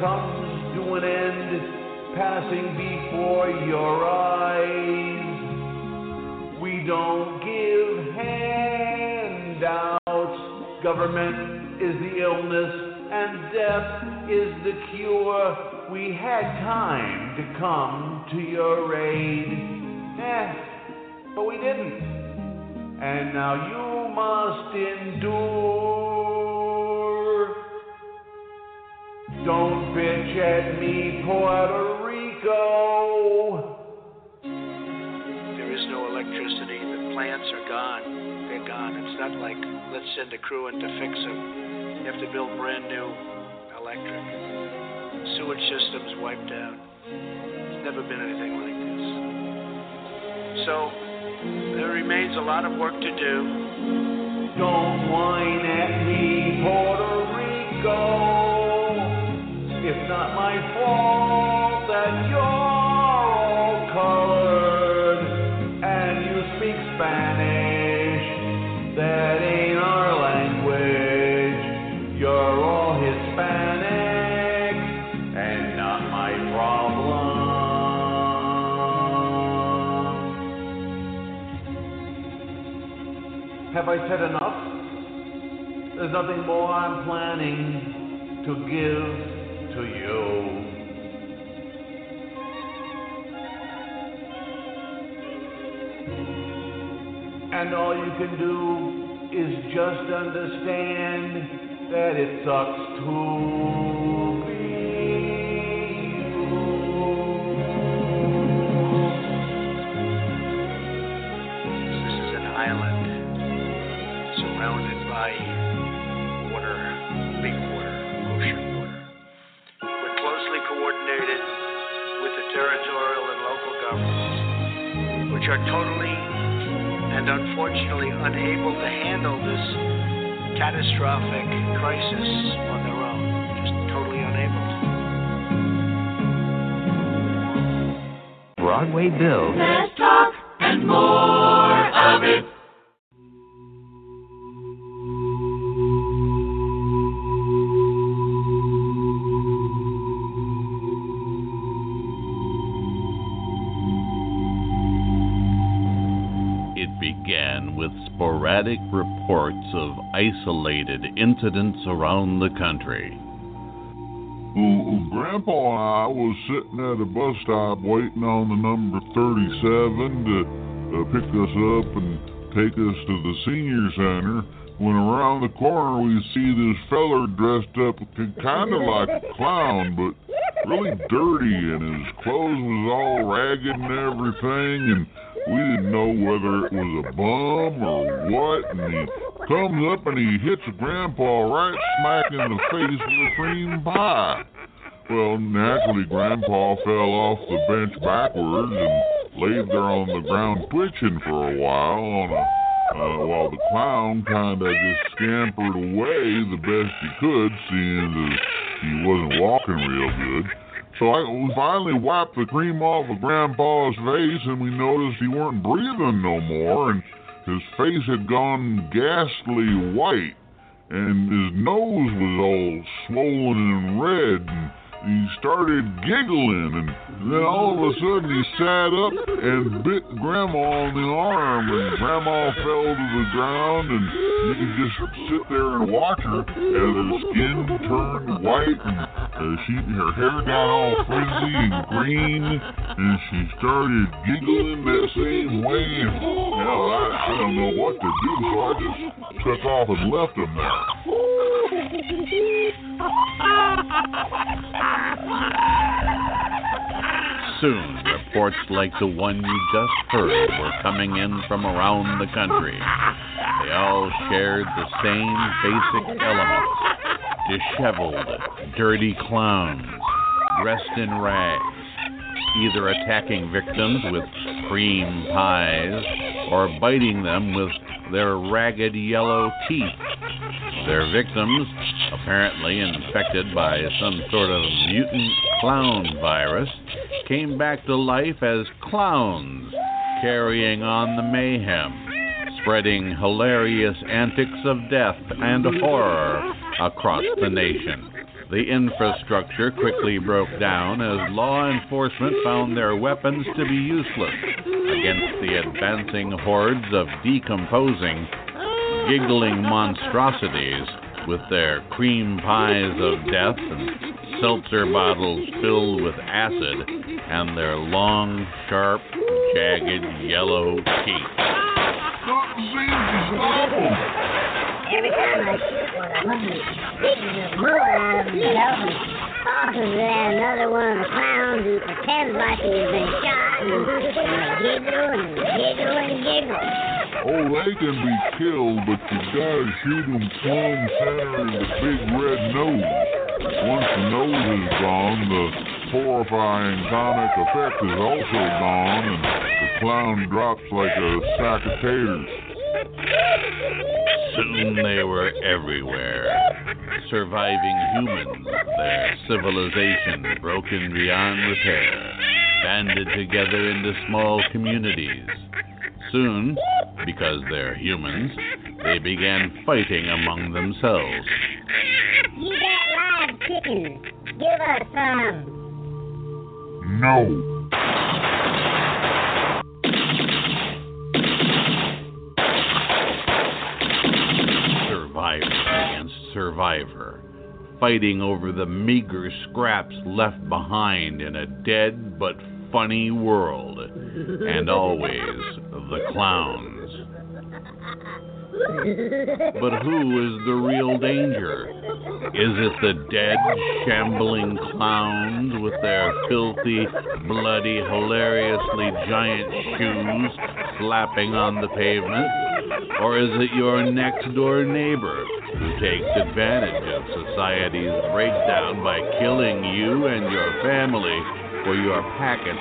Comes to an end, passing before your eyes. We don't give handouts. Government is the illness and death is the cure. We had time to come to your aid. Eh, but we didn't. And now you must endure. Don't bitch at me, Puerto Rico. There is no electricity. The plants are gone. They're gone. It's not like let's send a crew in to fix them. You have to build brand new electric. Sewage systems wiped out. It's never been anything like this. So there remains a lot of work to do. Don't whine at me, Puerto I said enough? There's nothing more I'm planning to give to you. And all you can do is just understand that it sucks to be by water, big water, ocean water. We're closely coordinated with the territorial and local governments, which are totally and unfortunately unable to handle this catastrophic crisis on their own. Just totally unable to. Broadway Bill. Let's talk and more sporadic reports of isolated incidents around the country. Grandpa and I was sitting at a bus stop waiting on the number 37 to uh, pick us up and take us to the senior center. When around the corner we see this feller dressed up kind of like a clown, but really dirty, and his clothes was all ragged and everything, and we didn't know whether it was a bum or what. And he comes up and he hits Grandpa right smack in the face with a cream pie. Well, naturally, Grandpa fell off the bench backwards and laid there on the ground twitching for a while a uh, while the clown kind of just scampered away the best he could, seeing that he wasn't walking real good. So I we finally wiped the cream off of Grandpa's face, and we noticed he weren't breathing no more, and his face had gone ghastly white, and his nose was all swollen and red, and he started giggling, and then all of a sudden he sat up and bit Grandma on the arm, and Grandma fell to the ground, and you could just sit there and watch her as her skin turned white, and uh, she her hair got all frizzy and green, and she started giggling that same way, and you know, I, I don't know what to do, so I just took off and left him there. Soon, reports like the one you just heard were coming in from around the country. They all shared the same basic elements disheveled, dirty clowns, dressed in rags, either attacking victims with cream pies or biting them with their ragged yellow teeth. Their victims, apparently infected by some sort of mutant clown virus, came back to life as clowns, carrying on the mayhem, spreading hilarious antics of death and horror across the nation. The infrastructure quickly broke down as law enforcement found their weapons to be useless against the advancing hordes of decomposing, giggling monstrosities with their cream pies of death and seltzer bottles filled with acid and their long, sharp, jagged yellow teeth. Every time I shoot one of them, he beats the blood out of himself and tosses at another one of the clowns who pretends like he's been shot and, and giggle and giggle and giggle. Oh, they can be killed, but you gotta shoot them plumb center in the big red nose. Once the nose is gone, the horrifying comic effect is also gone, and the clown drops like a sack of taters. Soon they were everywhere, surviving humans, their civilization broken beyond repair, banded together into small communities. Soon, because they're humans, they began fighting among themselves. You got live chicken. Give us some. No. Survivor, fighting over the meager scraps left behind in a dead but funny world, and always the clowns. But who is the real danger? Is it the dead, shambling clowns with their filthy, bloody, hilariously giant shoes slapping on the pavement? Or is it your next door neighbor who takes advantage of society's breakdown by killing you and your family for your packets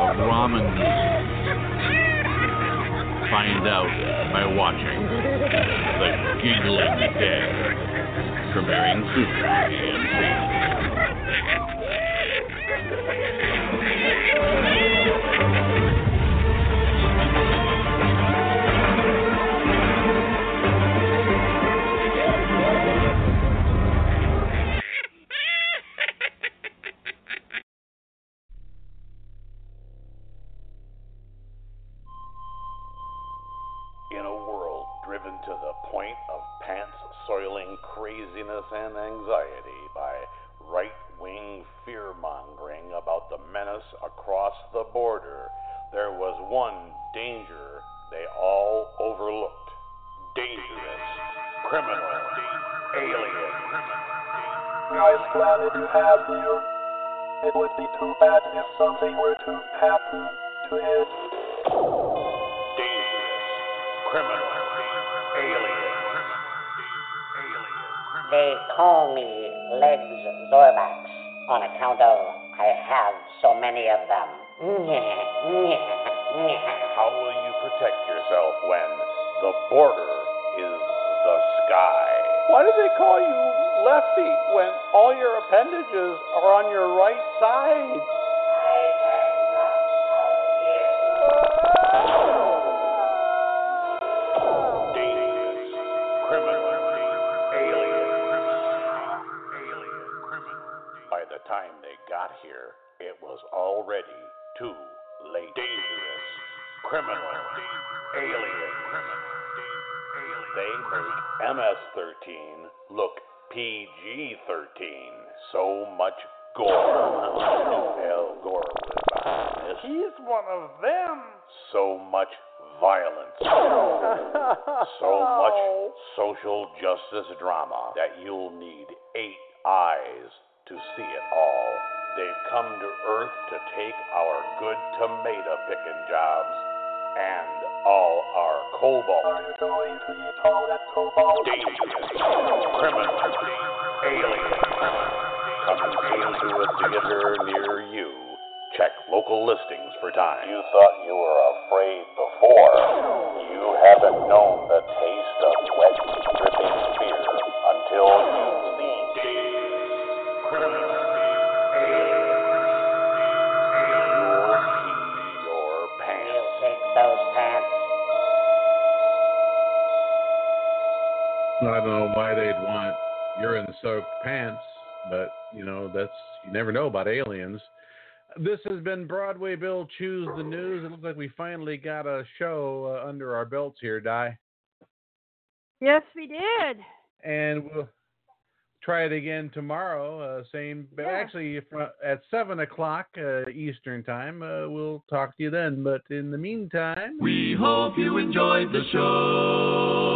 of ramen noodles? Find out by watching The Giggling Dead, premiering soon on AMC. And anxiety by right wing fear mongering about the menace across the border, there was one danger they all overlooked dangerous, criminal, alien. Guys, glad to have you. It would be too bad if something were to happen to it. Dangerous, criminal, They call me Legs Zorbax on account of I have so many of them. How will you protect yourself when the border is the sky? Why do they call you lefty when all your appendages are on your right side? Was already too late. Dangerous, criminal, alien. They make MS 13 look PG 13. So much gore. Al Gore was behind this. He's one of them. So much violence. so much social justice drama that you'll need eight eyes to see it all. They've come to Earth to take our good tomato picking jobs and all our cobalt. Dangerous, criminal, alien. Coming soon to a theater near you. Check local listings for time. You thought you were afraid before. You haven't known the taste of wet, dripping fear until you've seen criminal, I don't know why they'd want urine-soaked pants, but you know that's you never know about aliens. This has been Broadway Bill Chews the News. It looks like we finally got a show uh, under our belts here, Di, Yes, we did. and we'll try it again tomorrow. Uh, same, but actually if, uh, at seven o'clock uh, Eastern time. Uh, we'll talk to you then. But in the meantime, We hope you enjoyed the show half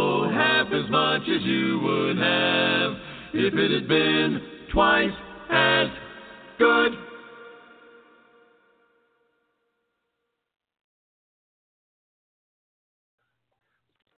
as much as you would have if it had been twice as good.